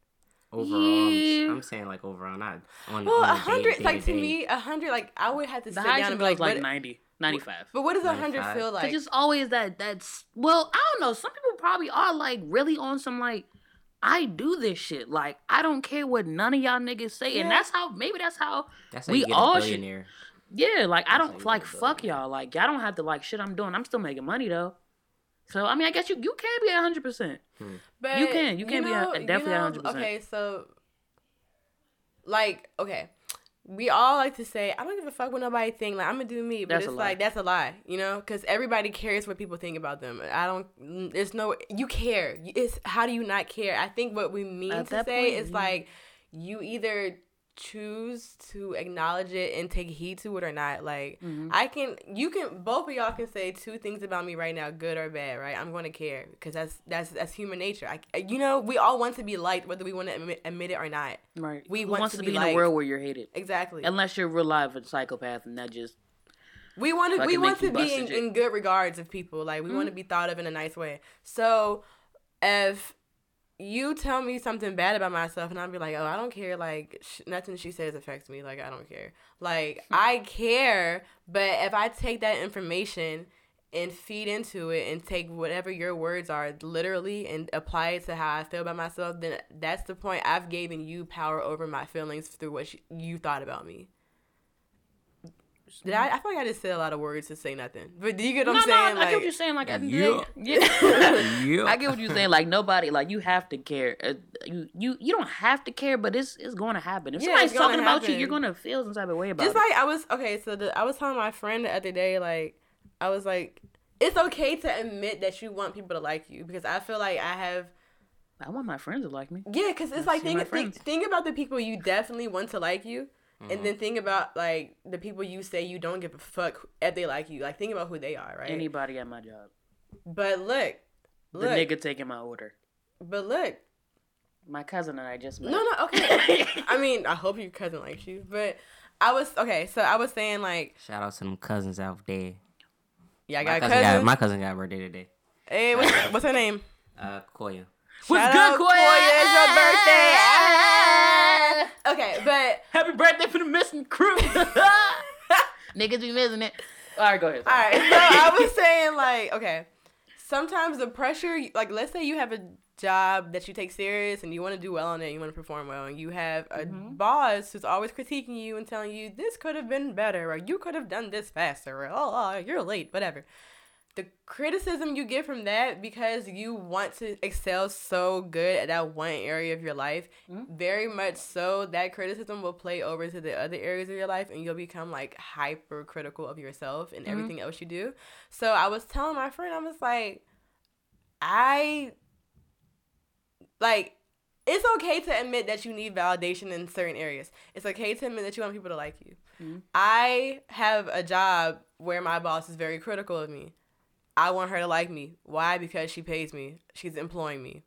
overall, I'm, I'm saying like overall, not on. Well, on a day- hundred, like to day-to-day. me, a hundred, like I would have to The sit down and be like, like 90, 95. But what does a hundred 95? feel like? Cause it's always that that's well, I don't know. Some people probably are like really on some like I do this shit. Like I don't care what none of y'all niggas say, and that's how maybe that's how That's how we you get all a should- billionaire. yeah. Like I don't like fuck y'all. Like y'all don't have to like shit I'm doing. I'm still making money though. So I mean, I guess you you can be a hundred percent. But You can- you can be a- definitely you know, 100%. Okay, so like okay, we all like to say, I don't give a fuck what nobody think. Like I'm gonna do me, but That's it's like that's a lie, you know? Because everybody cares what people think about them. I don't. There's no. You care. It's how do you not care? I think what we mean At to say point, is you- like you either choose to acknowledge it and take heed to it or not. Like Mm-hmm. I can, you can, both of y'all can say two things about me right now, good or bad, right? I'm going to care because that's that's that's human nature. I, you know, we all want to be liked, whether we want to admit, admit it or not. Right. We Who want wants to to be be in a world where you're hated? Exactly. Unless you're a real life a psychopath and that just We want to we want to be in, in good regards of people. Like we want to Mm-hmm. be thought of in a nice way. So if you tell me something bad about myself and I'll be like, "Oh, I don't care. Like sh- nothing she says affects me. Like I don't care. Like Hmm. I care, but if I take that information and feed into it and take whatever your words are literally and apply it to how I feel about myself, then that's the point I've given you power over my feelings through what you, you thought about me. Did I? I feel like I just said a lot of words to say nothing. But do you get what no, I'm saying? no, like, I get what you're saying. Like, at the Yeah. yeah, Yeah. I get what you're saying. Like, nobody, like, you have to care. Uh, you, you, you don't have to care, but it's, it's going to happen. If Yeah, somebody's it's gonna talking about you, you're going to feel some type of way about just it. like I was okay. So the, I was telling my friend the other day, like I was like, it's okay to admit that you want people to like you because I feel like I have. I want my friends to like me. Yeah, because it's like think, think think about the people you definitely want to like you, and then think about like the people you say you don't give a fuck if they like you. Like think about who they are, right? Anybody at my job. but look, The look, nigga taking my order. but look. My cousin and I just met. No, no, okay. I mean, I hope your cousin likes you, but I was okay. So I was saying like, Shout out to them cousins out there. yeah, I My got cousin, cousins. got, my cousin got birthday today. hey, what's, what's her name? Uh, Koya. What's Shout good, out, Koya? It's your birthday. Okay, but Happy birthday for the missing crew. Niggas be missing it. All right, go ahead. all right. So I was saying like, okay, sometimes the pressure, like, let's say you have a job that you take serious and you want to do well on it, you want to perform well, and you have a mm-hmm. boss who's always critiquing you and telling you this could have been better or you could have done this faster or oh, oh you're late, whatever. The criticism you get from that because you want to excel so good at that one area of your life, mm-hmm. very much so that criticism will play over to the other areas of your life and you'll become like hyper critical of yourself and mm-hmm. everything else you do. So I was telling my friend, I was like, I like it's okay to admit that you need validation in certain areas. It's okay to admit that you want people to like you. Mm-hmm. I have a job where my boss is very critical of me. I want her to like me. Why? Because she pays me. She's employing me.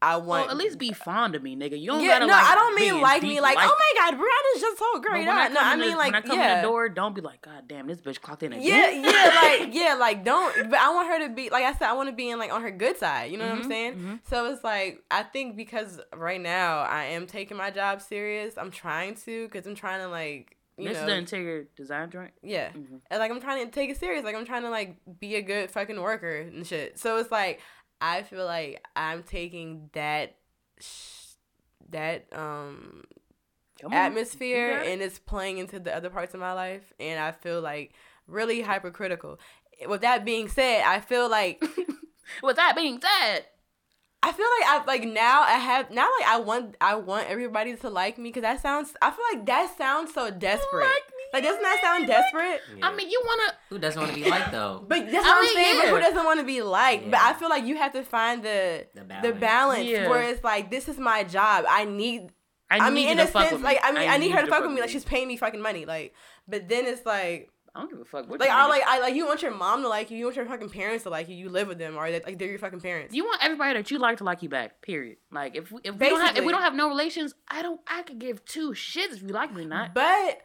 I want Well, at least be fond of me, nigga. You don't yeah, gotta no, like. I don't mean like me, like, like- oh my god, Brianna's just so great. when I No, I in the- mean like, when I come yeah. in the door, don't be like, God damn, this bitch clocked in again. Yeah, yeah, like yeah, like don't. But I want her to be like I said. I want to be in like on her good side. You know what I'm Mhm, saying? mhm. So it's like I think because right now I am taking my job serious. I'm trying to because I'm trying to like you this know is the interior design joint. yeah, Mhm. and like I'm trying to take it serious. Like I'm trying to like be a good fucking worker and shit. So it's like I feel like I'm taking that sh- that um atmosphere and it's playing into the other parts of my life and I feel like really hypercritical. With that being said, I feel like With that being said, I feel like I like now I have now like I want I want everybody to like me because that sounds I feel like that sounds so desperate. Like Like, doesn't that sound me, desperate? Yeah. I mean, you wanna. who doesn't want to be liked though? But that's I what I'm mean, saying. But who doesn't want to be liked? But I feel like you have to find the The the balance. balance, Yeah. where it's like this is my job. I need I, I, need mean, in to a fuck sense, like. I mean, I, need her to fuck with me. me. Like she's paying me fucking money. Like, but then it's like, I don't give a fuck. What like I like I like you want your mom to like you. You want your fucking parents to like you. You live with them, or they, like they're your fucking parents. You want everybody that you like to like you back. Period. Like if we, if we don't have if we don't have no relations, I don't. I could give two shits if you like me or not. But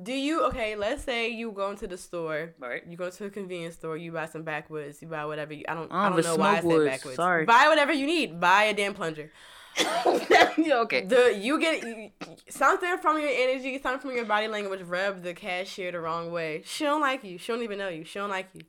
do you okay? Let's say you go into the store. Right. You go to a convenience store. You buy some backwoods. You buy whatever. You, I don't. Oh, I don't know why I said backwoods. Sorry. Buy whatever you need. Buy a damn plunger. okay. The you get something from your energy, something from your body language. Rub the cashier the wrong way. She don't like you. She don't even know you. She don't like you.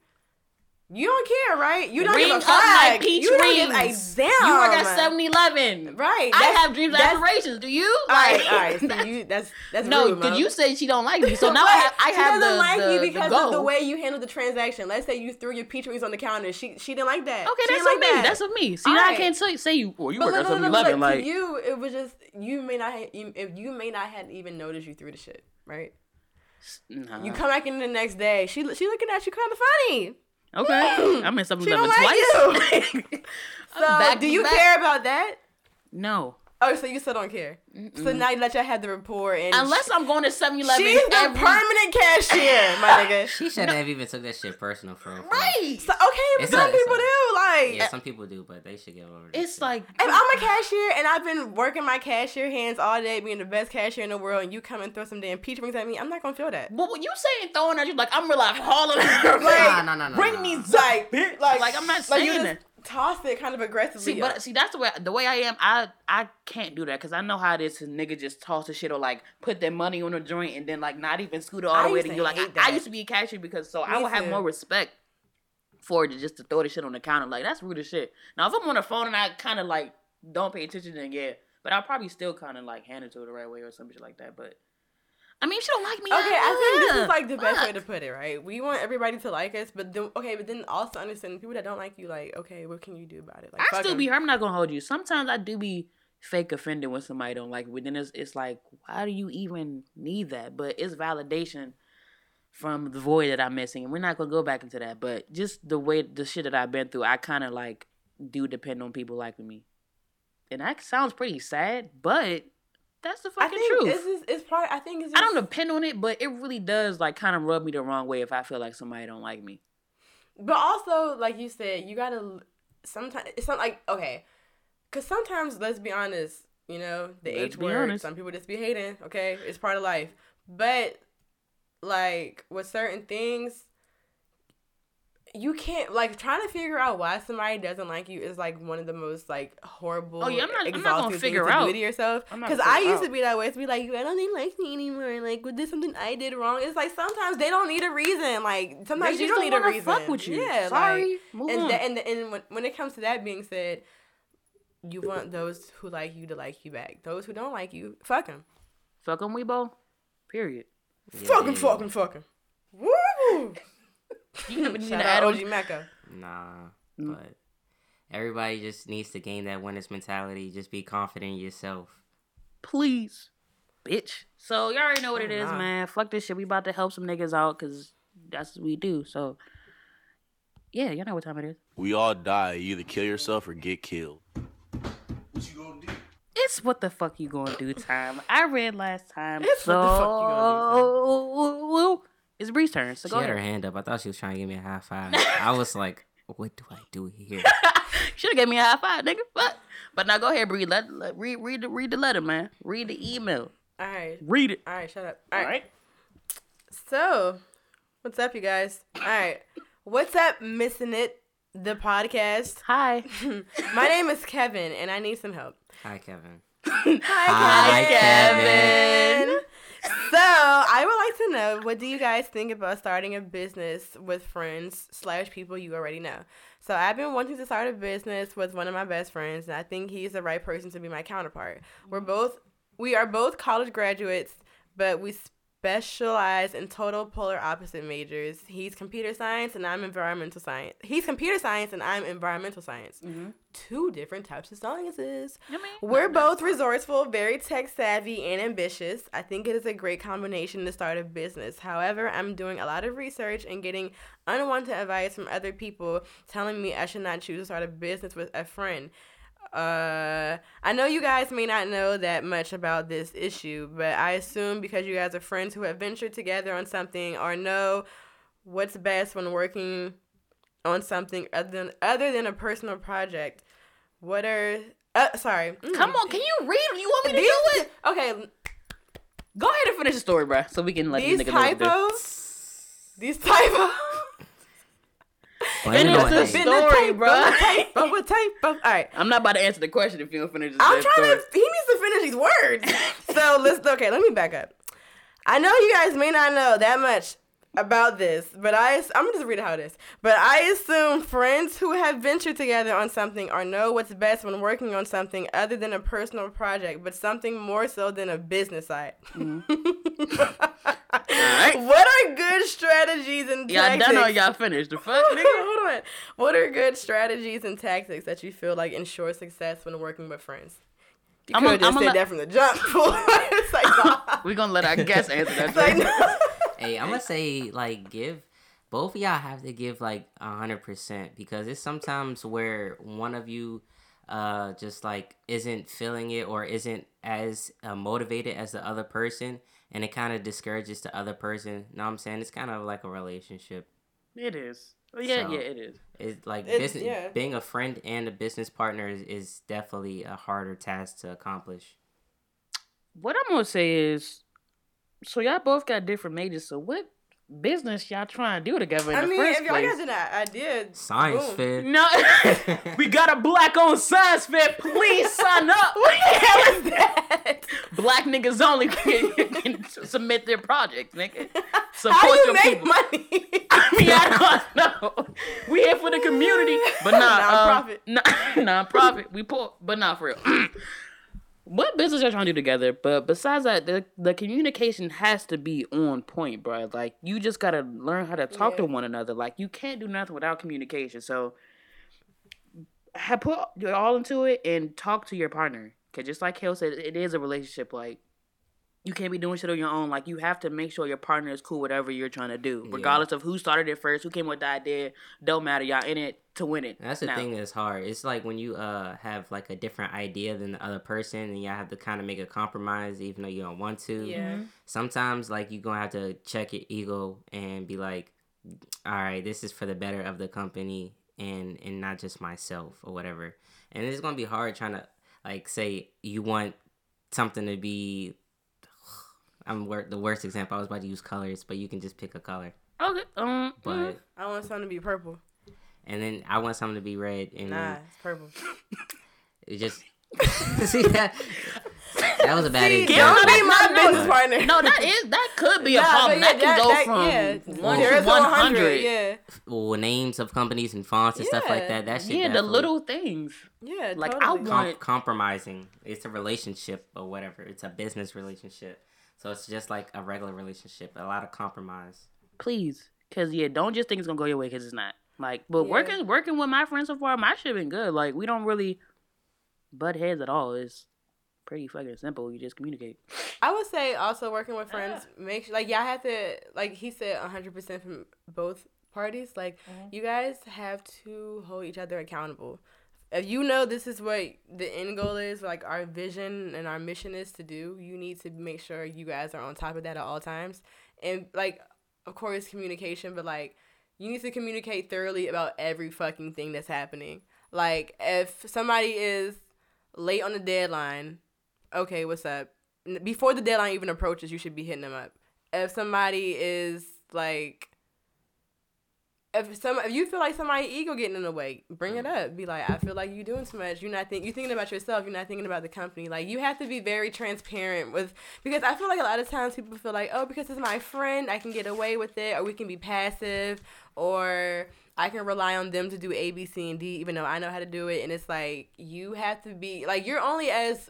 You don't care, right? You don't Ring give a up fuck. my peach you don't give a damn. You work at 7-Eleven. right? I have dreams and aspirations. Do you? All right, Like- all right. So you, that's that's no, because you say she don't like me, so now I have, I she have doesn't the, like the, you because goal. of the way you handled the transaction. Let's say you threw your peach rings on the counter. She she didn't like that. Okay, She that's on like me. that. That's on me. See, All now I can't say say you. Well, you But work at look, look, 7-Eleven. look, to Like you, it was just you may not ha- you, if you may not have even noticed you threw the shit. right? Nah. You come back in the next day. She she looking at you kind of funny. Okay. I'm in something She don't twice. So back do you back. care about that? no. Oh, so you still don't care. So now you let y'all have the rapport and Unless I'm going to 7 Eleven. she's the every... permanent cashier, my nigga. She shouldn't have even took that shit personal for real. Right. So, okay, but It's some a- it's people a- do. Like, Yeah, eh. some people do, but they should get over that. It's shit. like. if I'm a cashier and I've been working my cashier hands all day, being the best cashier in the world, and you come and throw some damn peach rings at me, I'm not gonna feel that. But when you saying throwing at you, like, I'm really like hauling her. Nah, nah, nah, nah, Bring nah. me Like, like, Like, I'm not like saying you just that. Toss it kind of aggressively. See, but see, that's the way the way I am. I I can't do that because I know how it is. To nigga just toss the shit or like put their money on a joint and then like not even scoot it all the way to you. Like I, I used to be a cashier because so I Me would have more respect for it just to throw the shit on the counter. Like that's rude as shit. Now if I'm on the phone and I kind of like don't pay attention, then yeah. But I'll probably still kind of like hand it to her the right way or some shit like that. But I mean, if she don't like me. Okay, I think this is like the best way to put it, right? We want everybody to like us, but then okay, but then also understand people that don't like you, like, okay, what can you do about it? Like, I still still 'em. be her. I'm not gonna hold you. Sometimes I do be fake offended when somebody don't like me. But then it's it's like, why do you even need that? But it's validation from the void that I'm missing, and we're not gonna go back into that. But just the way the shit that I've been through, I kind of like do depend on people liking me, and that sounds pretty sad, but that's the I fucking think truth. this is it's probably I think it's I don't depend on it, but it really does like kind of rub me the wrong way if I feel like somebody don't like me. But also, like you said, you gotta sometimes it's not like okay, because sometimes let's be honest, you know the Let's H word. honest. Some people just be hating. Okay, it's part of life. But like with certain things, you can't like trying to figure out why somebody doesn't like you is like one of the most like horrible. Oh, yeah, I'm not- I'm not gonna figure to out. to yourself. Because I used to be that way. To be like, I don't think like me anymore. Like, was this something I did wrong? It's like sometimes they don't need a reason. Like sometimes They you just don't need a reason. fuck with you. Yeah, Sorry. Like, Move and on. and and when, when it comes to that being said, you want those who like you to like you back. Those who don't like you, fuck them. Fuck 'em, Weebo. Period. Yeah, Fuck them, fuck them, fuck them. Woo! You have anything Shout to out add on? OG Mecca. Nah, Mm. but everybody just needs to gain that winners mentality. Just be confident in yourself. please, bitch. So y'all already know what it Oh, nah. man. Fuck this shit. We about to help some niggas out because that's what we do. So yeah, y'all know what time it is. We all die. You either kill yourself or get killed. What you gonna do? It's what the fuck you gonna do time. I read last time. It's so what the fuck you gonna do. It's Bree's turn. So She go had her hand up. I thought she was trying to give me a high five. I was like, what do I do here? Should have gave me a high five, nigga. But but now go ahead, Bree. Let, let read read the read the letter, man. Read the email. All right, Read it. all right, shut up. All right. So, what's up, you guys? All right, what's up, missing it? The podcast. Hi. My name is Kevin, and I need some help. Hi, Kevin. Hi, Hi, Kevin. So, I would like to know what do you guys think about starting a business with friends slash people you already know? So, I've been wanting to start a business with one of my best friends, and I think he's the right person to be my counterpart. We're both we are both college graduates, but we specialize in total polar opposite majors. He's computer science, and I'm environmental science. He's computer science, and I'm environmental science. Mm-hmm. Two different types of sciences. I mean, We're both resourceful, very tech savvy, and ambitious. I think it is a great combination to start a business. However, I'm doing a lot of research and getting unwanted advice from other people telling me I should not choose to start a business with a friend. Uh, I know you guys may not know that much about this issue, but I assume because you guys are friends who have ventured together on something or know what's best when working on something other than other than a personal project. What are uh, sorry. Mm. Come on, can you read? You want me to These, do it? Okay, Go ahead and finish the story, bro, so we can let these these niggas know typos. These typos. Blame it Finish on the story, the bro. typo, typo, with typo. All right. I'm not about to answer the question if you don't finish the I'm trying story. to. He needs to finish these words. so let's. Okay, let me back up. I know you guys may not know that much about this, but I. I'm gonna just read it how it is. But I assume friends who have ventured together on something or know what's best when working on something other than a personal project, but something more so than a business side. Mm-hmm. What are good strategies and Y'all tactics? done or y'all finished? The fuck, nigga? Hold on. What are good strategies and tactics that you feel like ensure success when working with friends? You I'm could a- just I'm said that from the jump. like, nah. We're gonna let our guests answer that. Like, no. Hey, I'm gonna say like give both of y'all have to give like a hundred percent because it's sometimes where one of you uh just like isn't feeling it or isn't as uh, motivated as the other person and it kind of discourages the other person. Know what I'm saying? It's kind of like a relationship. It is. Oh, yeah, So- yeah, it is. It's like It's- business, yeah. being a friend and a business partner is, is definitely a harder task to accomplish. What I'm gonna say is, so y'all both got different majors. So what business y'all trying to do together in I the mean, first if y'all place? got an idea, Science boom. fair. No, we got a black on science fair. Please sign up. What the hell is that? Black niggas only can, can submit their projects, nigga. Support How you your make people. money? I mean, I don't know. We here for the community, but nah, Nonprofit. Um, nah, nonprofit. We poor, but not for real. what business are trying to do together? But besides that, the the communication has to be on point, bro. Like you just gotta learn how to talk to one another. Like you can't do nothing without communication. So, have put your all into it and talk to your partner. Cause just like Hale said, it is a relationship. Like you can't be doing shit on your own. Like you have to make sure your partner is cool whatever you're trying to do, Yeah. regardless of who started it first, who came with the idea. Don't matter. Y'all in it to win it. That's the Now, thing that's hard. It's like when you uh have like a different idea than the other person, and y'all have to kind of make a compromise, even though you don't want to. Yeah. Sometimes like you gonna have to check your ego and be like, all right, this is for the better of the company and and not just myself or whatever. And it's gonna be hard trying to like say you want something to be. I'm wor- the worst example. I was about to use colors, but you can just pick a color. Okay. Um. But mm, I want something to be purple. and then I want something to be red, and Nah, then it's purple. It just see that that was a bad See, example. don't be my No, no, business partner. no, that is that could be a Nah, problem. yeah, that can go that- from yeah, one zero to to one 100, hundred. Yeah, Well, names of companies and fonts and stuff like that. That shit. Yeah, the little things. yeah. Like, I want- com- compromising. It's a relationship or whatever. It's a business relationship. So it's just like a regular relationship. A lot of compromise. Please, cause yeah, don't just think it's gonna go your way, cause it's not. Like, but Yeah. working working with my friends so far, my shit been good. Like, we don't really butt heads at all. It's pretty fucking simple. You just communicate. I would say also working with uh. friends, make sure like y'all have to like he said, hundred percent from both parties. Like uh-huh. you guys have to hold each other accountable. If you know this is what the end goal is, like our vision and our mission is to do, you need to make sure you guys are on top of that at all times. And like, of course, communication, but like, you need to communicate thoroughly about every fucking thing that's happening. Like, if somebody is late on the deadline, okay, what's up? Before the deadline even approaches, you should be hitting them up. If somebody is like, if some if you feel like somebody ego getting in the way, bring it up. Be like, I feel like you doing too much. You're not think you thinking about yourself. You're not thinking about the company. Like you have to be very transparent with because I feel like a lot of times people feel like, oh, because it's my friend, I can get away with it, or we can be passive, or I can rely on them to do A, B, C, and D, even though I know how to do it. And it's like you have to be like you're only as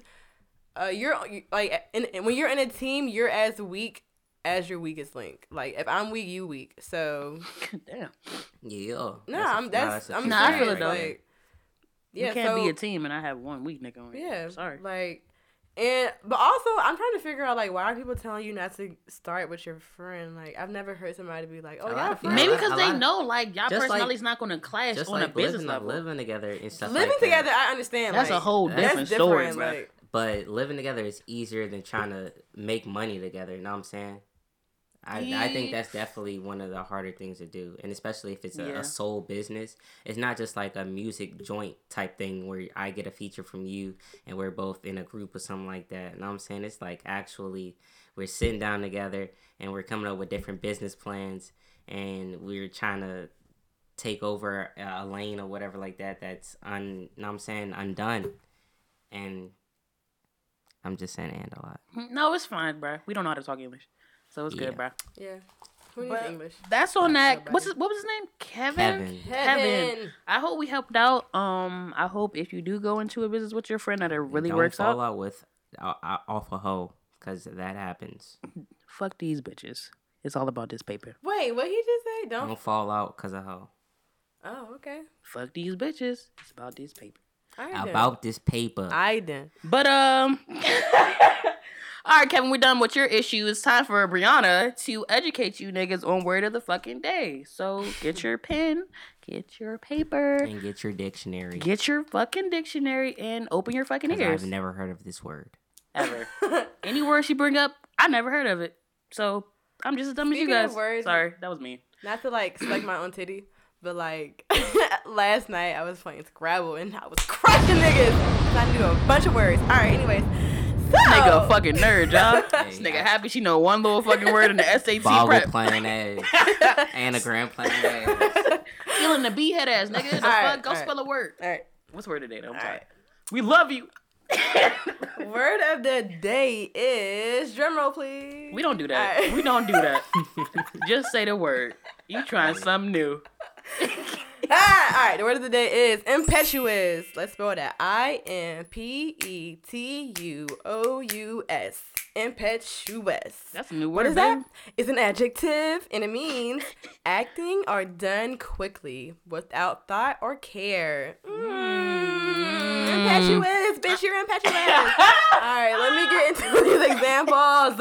uh, you're like in, when you're in a team, you're as weak as your weakest link. Like if I'm weak, you weak. So Damn, Yeah. no, That's a- I'm that's a I'm true Nah, I feel serious. it though. Like, yeah, you can't so, be a team and I have one weak nigga on you. Yeah, sorry. Like, and but also I'm trying to figure out like why are people telling you not to start with your friend? Like I've never heard somebody be like, oh, A I lot got a of people- friend. Maybe because they know like y'all just like- not gonna clash Just on like a business living, level. living together and stuff living like that. together. I understand. That's a like, whole that's different story, different. Like, But living together is easier than trying to make money together. You know what I'm saying? I, I think that's definitely one of the harder things to do, and especially if it's a, Yeah. a sole business. It's not just like a music joint type thing where I get a feature from you and we're both in a group or something like that. You know what I'm saying? It's like actually we're sitting down together and we're coming up with different business plans and we're trying to take over a lane or whatever like that that's un know what I'm saying undone and I'm just saying and a lot. No, it's fine, bro. We don't know how to talk English, so it's Yeah. good, bro. yeah, who needs But- English? That's on that. nobody. What's his, what was his name? Kevin. Kevin. Kevin. I hope we helped out. Um, I hope if you do go into a business with your friend that it really Don't works fall out. out with uh, uh, off a hoe because that happens. Fuck these bitches. It's all about this paper. Wait, what he just say? Don't. Don't fall out because of hoe. Oh, okay. Fuck these bitches. It's about this paper. All right, then. About this paper. I did. But um, All right, Kevin, we're done with your issue. It's time for Brianna to educate you niggas on word of the fucking day. So get your pen, get your paper, And get your dictionary. get your fucking dictionary, and open your fucking ears. I've never heard of this word. Ever. Any word she bring up, I never heard of it. So I'm just as dumb Speaking as you guys. words- Sorry, that was me. Not to like select my own titty, but like last night I was playing Scrabble and I was crushing niggas. I knew a bunch of words. All right, anyways. So, Nigga, a fucking nerd, y'all. Hey, this nigga I- happy she know one little fucking word in the SAT Boggle prep. playing ass. Anagram playing ass. Feeling the b head ass nigga. The All right, fuck? Go all right. spell a word. All right, What's word today? though? I'm all sorry. right. We love you. Word of the day is drumroll, please. we don't do that. All right. We don't do that. Just say the word. You trying something new. Ah, all right, the word of the day is impetuous. Let's spell that. I M P E T U O U S. Impetuous. That's a new word. What is babe. that? It's an adjective and it means acting or done quickly without thought or care. Mm, impetuous, bitch, you're impetuous. All right, let me get into these examples.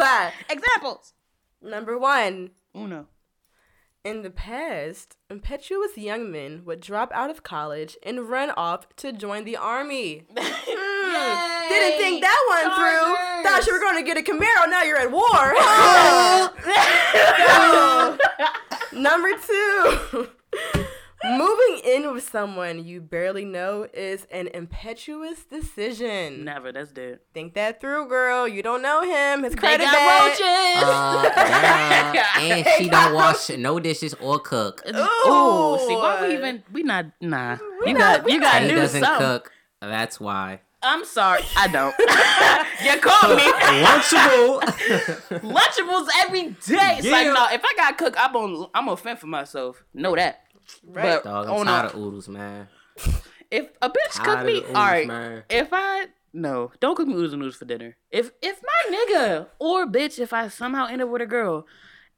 Examples. Number one. Uno. In the past, impetuous young men would drop out of college and run off to join the army. Hmm, Didn't think that one through. Thought you were going to get a Camaro. Now you're at war. So, number two. Moving in with someone you barely know is an impetuous decision. Never. That's dead. Think that through, girl. You don't know him. His credit They credit got bad. roaches. Uh, duh. and she don't wash no dishes or cook. Ooh, see why we even we not nah. We you not- got we you got And to he doesn't something. cook. That's why. I'm sorry, I don't. you called me Lunchable. Lunchables every day. It's like Yeah. no, if I got to cook, I'm on I'm gonna fend for myself. Know that. Right. But Dog, I'm on tired a- of oodles, man. if a bitch cook me, oodles, all right. man. If I no, don't cook me oodles and noodles for dinner. If if my nigga or bitch, if I somehow end up with a girl,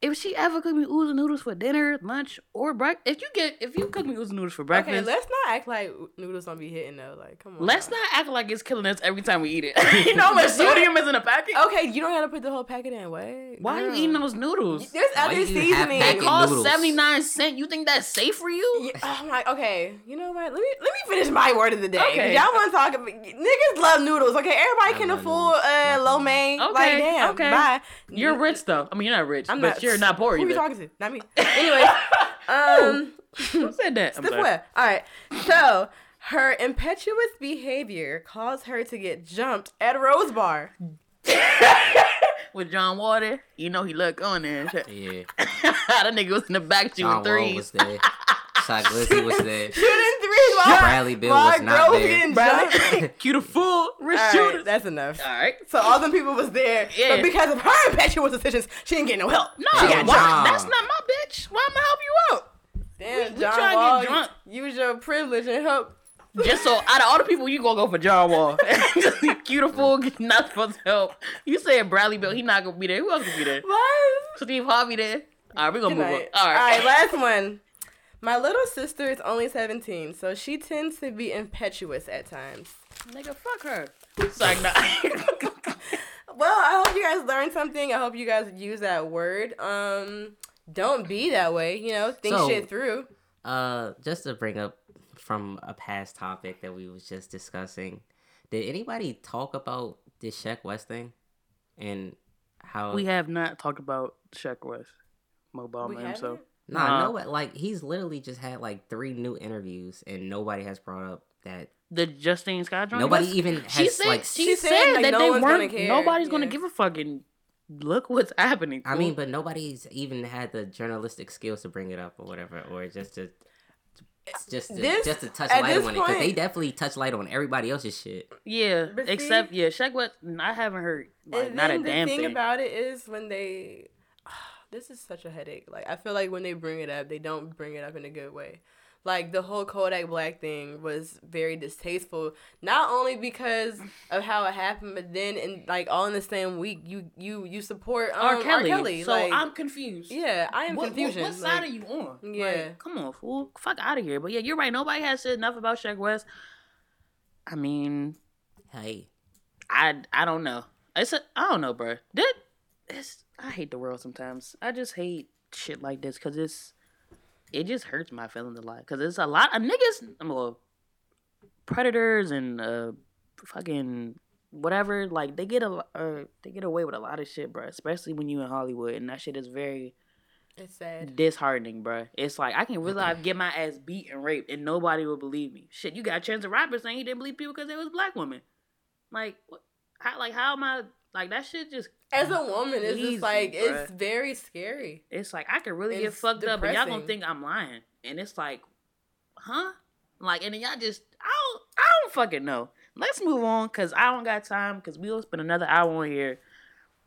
if she ever cook me oodles and noodles for dinner, lunch, or breakfast, if you get if you cook me oodles and noodles for breakfast, Okay, let's not act like noodles don't be hitting though. Like, come on. let's now. not act like it's killing us every time we eat it. you know how much sodium is in a packet? Okay, you don't gotta put the whole packet in. Wait. Why are you eating those noodles? There's Why other you eating half seasoning. They packet cost seventy nine cent. You think that's safe for you? Yeah, I'm like, okay, you know what? Let me let me finish my word of the day. 'cause Okay. Y'all want to talk about niggas love noodles. Okay, everybody I can afford noodles. uh, Love lo noodles. mein. Okay, Like, damn, okay. bye. You're rich though. I mean, you're not rich, I'm but not. you're not poor Who either. you talking to? Not me. Anyway, um, Who said that? I'm Stiff web. All right. So her impetuous behavior caused her to get jumped at Rose Bar. With John Water, you know he looked on there. Yeah. that nigga was in the back shooting John Wall threes. was there. Shy Glizzy was there. Shooting three while, Bradley Beal while was not girls there. getting Bradley, jumped. cue the fool, rich All right, shooters. that's enough. All right. So all them people was there, Yeah. but because of her impetuous decisions, she didn't get no help. No, she got why- that's not my bitch. Why am I help you out? Damn, we John tryna get Wall, drunk. use your privilege and help. Just so out of all the people, you gonna go for John Wall. cue the fool, not supposed to help. You said Bradley Beal, he not gonna be there. Who else gonna be there? What? Steve Harvey there. All right, we gonna Good move on. night. All All right, right. last one. My little sister is only 17, so she tends to be impetuous at times. Nigga, fuck her. It's like, nah. Well, I hope you guys learned something. I hope you guys use that word. Um, don't be that way. You know, think So- shit through. Uh, just to bring up from a past topic that we was just discussing, did anybody talk about this Sheck Wes thing and how? we have not talked about Sheck Wes, Mo We Ballmer himself. haven't? Nah, Nah. no, but like he's literally just had like three new interviews, and nobody has brought up that. The Justine Scott joint? Nobody Yes. even has She said like. she, She said, said, like, that no they one's gonna weren't. care. Nobody's gonna give a fucking. Look what's happening. I mean, but nobody's even had the journalistic skills to bring it up or whatever, or just to. Just to, This- just to touch light this on it because they definitely touch light on everybody else's shit. yeah, But except see- yeah, Sheck What I haven't heard like and not a then the damn thing thing. about it is when they, this is such a headache. Like I feel like when they bring it up, they don't bring it up in a good way. Like the whole Kodak Black thing was very distasteful. Not only because of how it happened, but then in like all in the same week, you you you support um, R. Kelly. So like, I'm confused. yeah, I am What, what, confusion. what side like, are you on? Yeah. Like, come on, fool. Fuck out of here. But yeah, you're right. Nobody has said enough about Sheck Wes. I mean, Hey, I I don't know. It's a, I don't know, bro. That it's I hate the world sometimes. I just hate shit like this because it's it just hurts my feelings a lot because it's a lot of niggas. I'm well, predators and uh fucking whatever. Like they get a uh, they get away with a lot of shit, bro. Especially when you in Hollywood and that shit is very It's sad. disheartening, bro. It's like I can really get my ass beat and raped and nobody will believe me. Shit, you got Chance the Rapper saying he didn't believe people because they was black women. Like, what? How, like how am I? Like that shit just. As a woman, it's Easy, just like bruh. it's very scary. It's like I could really get It's fucked up, and y'all gonna think I'm lying, and it's like, huh? Like, and then y'all just I don't I don't fucking know. Let's move on, cause I don't got time, cause we'll spend another hour on here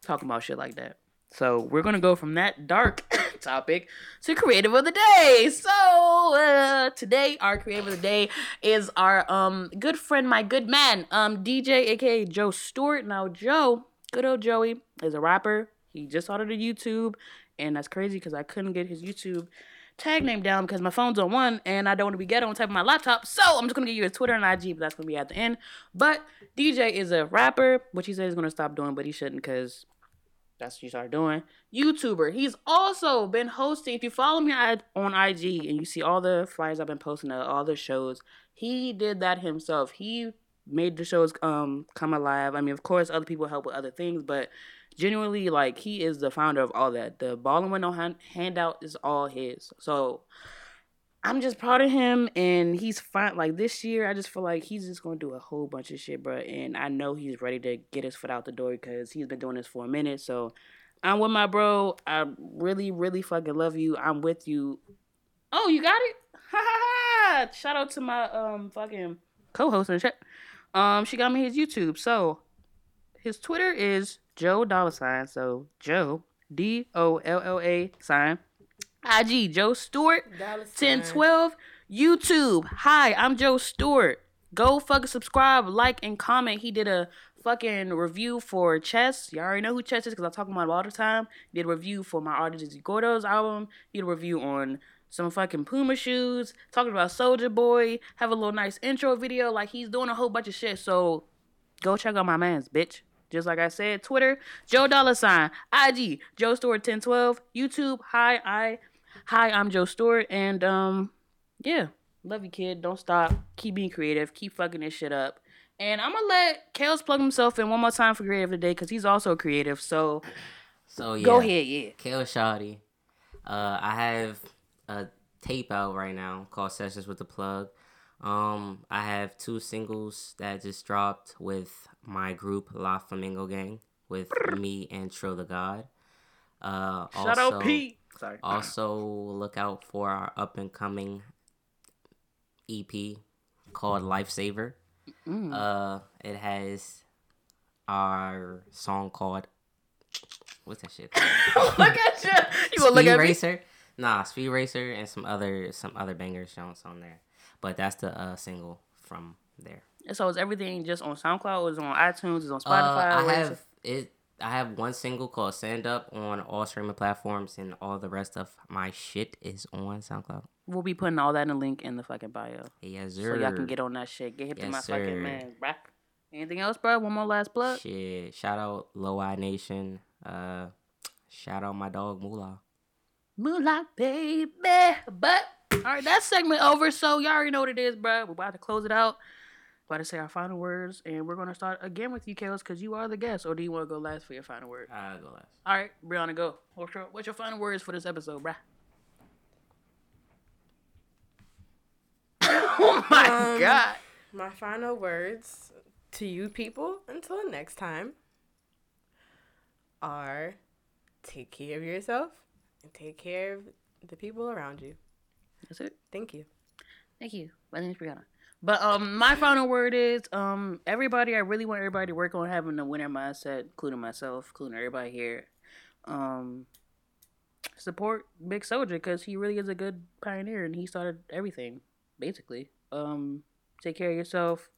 talking about shit like that. So we're gonna go from that dark topic to creative of the day. So uh, today, our creative of the day is our um good friend, my good man, um DJ, aka Joe Stewart. Now Joe, good old Joey, is a rapper. He just started a YouTube, and that's crazy because I couldn't get his YouTube tag name down because my phone's on one and I don't want to be ghetto on top of my laptop. So I'm just gonna give you his Twitter and IG, but that's gonna be at the end. But DJ is a rapper, which he said he's gonna stop doing, but he shouldn't because that's what you start doing. YouTuber. He's also been hosting. If you follow me on IG and you see all the flyers I've been posting, all the shows, he did that himself. He made the shows um come alive. I mean, of course, other people help with other things, but genuinely, like he is the founder of all that. The ball and window hand- handout is all his. So I'm just proud of him, and he's fine. Like this year, I just feel like he's just gonna do a whole bunch of shit, bro. And I know he's ready to get his foot out the door because he's been doing this for a minute. So I'm with my bro. I really, really fucking love you. I'm with you. Oh, you got it? Ha ha ha! Shout out to my um fucking co-host and shit. Um, she got me his YouTube. So his Twitter is Joe Dollar Sign. So Joe D O L L A sign. IG Joe Stewart. Dallas 1012 YouTube. Hi, I'm Joe Stewart. Go fucking subscribe, like, and comment. He did a fucking review for Chess. Y'all already know who Chess is because I talk about him all the time. Did a review for my artist Gordo's album. He did a review on some fucking Puma shoes. Talking about Soulja Boy. Have a little nice intro video. Like he's doing a whole bunch of shit. So go check out my man's bitch. Just like I said, Twitter, Joe Dollar Sign, IG, Joe Stewart 1012, YouTube, hi, I hi, I'm Joe Stewart, and um, yeah, love you, kid. Don't stop. Keep being creative. Keep fucking this shit up. And I'm gonna let Kales plug himself in one more time for creative today because he's also creative. So So yeah, go ahead, yeah. Kale Shoddy. Uh, I have a tape out right now called Sessions with the Plug. Um, I have two singles that just dropped with my group La Flamingo Gang with me and Trill the God. Uh, Shout also, out Pete. Sorry. Also, look out for our up and coming EP called Lifesaver. Mm. Uh, it has our song called what's that shit? look at you. You gonna look at me? Nah, Speed Racer and some other some other banger songs on there. But that's the uh, single from there. So is everything just on SoundCloud? Or is it on iTunes? Is it on Uh, Spotify? I Where is have it. I have one single called "Stand Up" on all streaming platforms, and all the rest of my shit is on SoundCloud. We'll be putting all that in the link in the fucking bio, Yes, sir. so y'all can get on that shit. Get hip to my sir. fucking man, bruh. Anything else, bro? One more last plug. Shit. Shout out Low Eye Nation. Uh, shout out my dog Moolah. Moolah, baby. But all right, that segment over. So y'all already know what it is, bro. We're about to close it out. About to say our final words, and we're gonna start again with you, Kales, because you are the guest. Or do you want to go last for your final word? I'll go last. All right, Brianna, go. What's your, what's your final words for this episode, bruh? oh my Um, god. My final words to you people until next time are take care of yourself and take care of the people around you. That's it. Thank you. Thank you. My name is Brianna. But um, my final word is um, everybody. I really want everybody to work on having a winner mindset, including myself, including everybody here. Um, support Big Soulja because he really is a good pioneer and he started everything basically. Um, take care of yourself.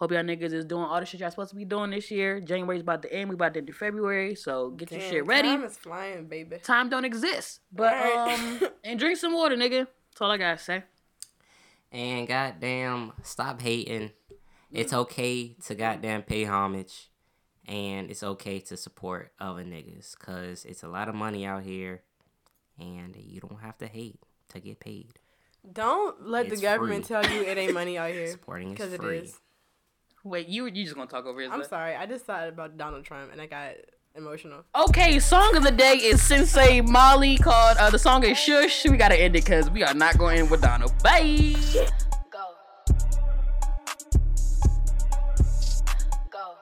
Hope y'all niggas is doing all the shit y'all supposed to be doing this year. January's about to end. We about to enter February, so get your shit ready. Time is flying, baby. Time don't exist, but Alright. um, and drink some water, nigga. That's all I gotta say. And goddamn, stop hating. It's okay to goddamn pay homage. and it's okay to support other niggas because it's a lot of money out here, and you don't have to hate to get paid. Don't let It's the government free. tell you it ain't money out here. Supporting is Because it free. is. Wait, you you just gonna talk over his? I'm lip? sorry. I just thought about Donald Trump and I got emotional. Okay, song of the day is Sensei Molly called. Uh, the song is Shush. We gotta end it because we are not going to end with Donald. Bye. Go. Go.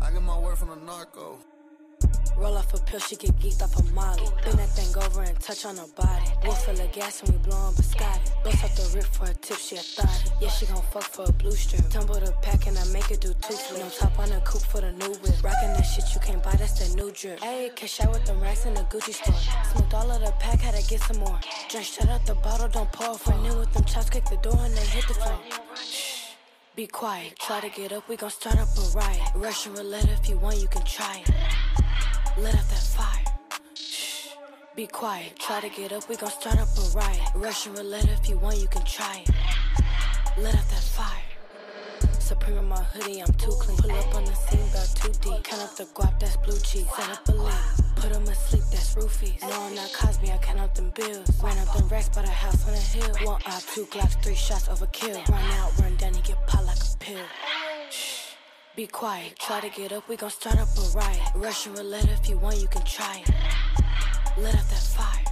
I get my word from the narco. Roll off a pill, she get geeked off a molly. Bend that thing over and touch on her body. Wolf full of gas and we blowin' biscotti. Bust up the rip for a tip, she a thotty. Yeah, she gon' fuck for a blue strip. Tumble the pack and I make it do two flips. No top on the coupe for the new whip. Rockin' that shit you can't buy, that's the new drip. Ayy, cash out with them racks in the Gucci store. Smoked all of the pack, had to get some more. Drink shut out the bottle, don't pour for new with them chops, kick the door and they hit the floor. Be quiet, try to get up, we gon' start up a riot. Russian roulette, if you want, you can try it. Let out that fire. Shh. Be quiet. Try to get up, we gon' start up a riot. Russian roulette, if you want, you can try it. Let out that fire. Supreme in my hoodie, I'm too clean. Pull up on the scene, about too deep. Count up the guap, that's blue cheese. Set up a leak. Put 'em asleep, that's roofies. No, I'm not Cosby, I count up them bills. Ran up them racks by the house on the hill. One eye, two glocks, three shots, overkill. Run out, run down, and get popped like a pill. Be quiet. Try to get up, we gon' start up a riot. Russian roulette, if you want, you can try it. Let out that fire.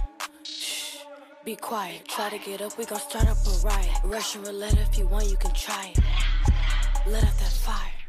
Shh. Be quiet. Try to get up, we gon' start up a riot. Russian roulette, if you want, you can try it. Let out that fire.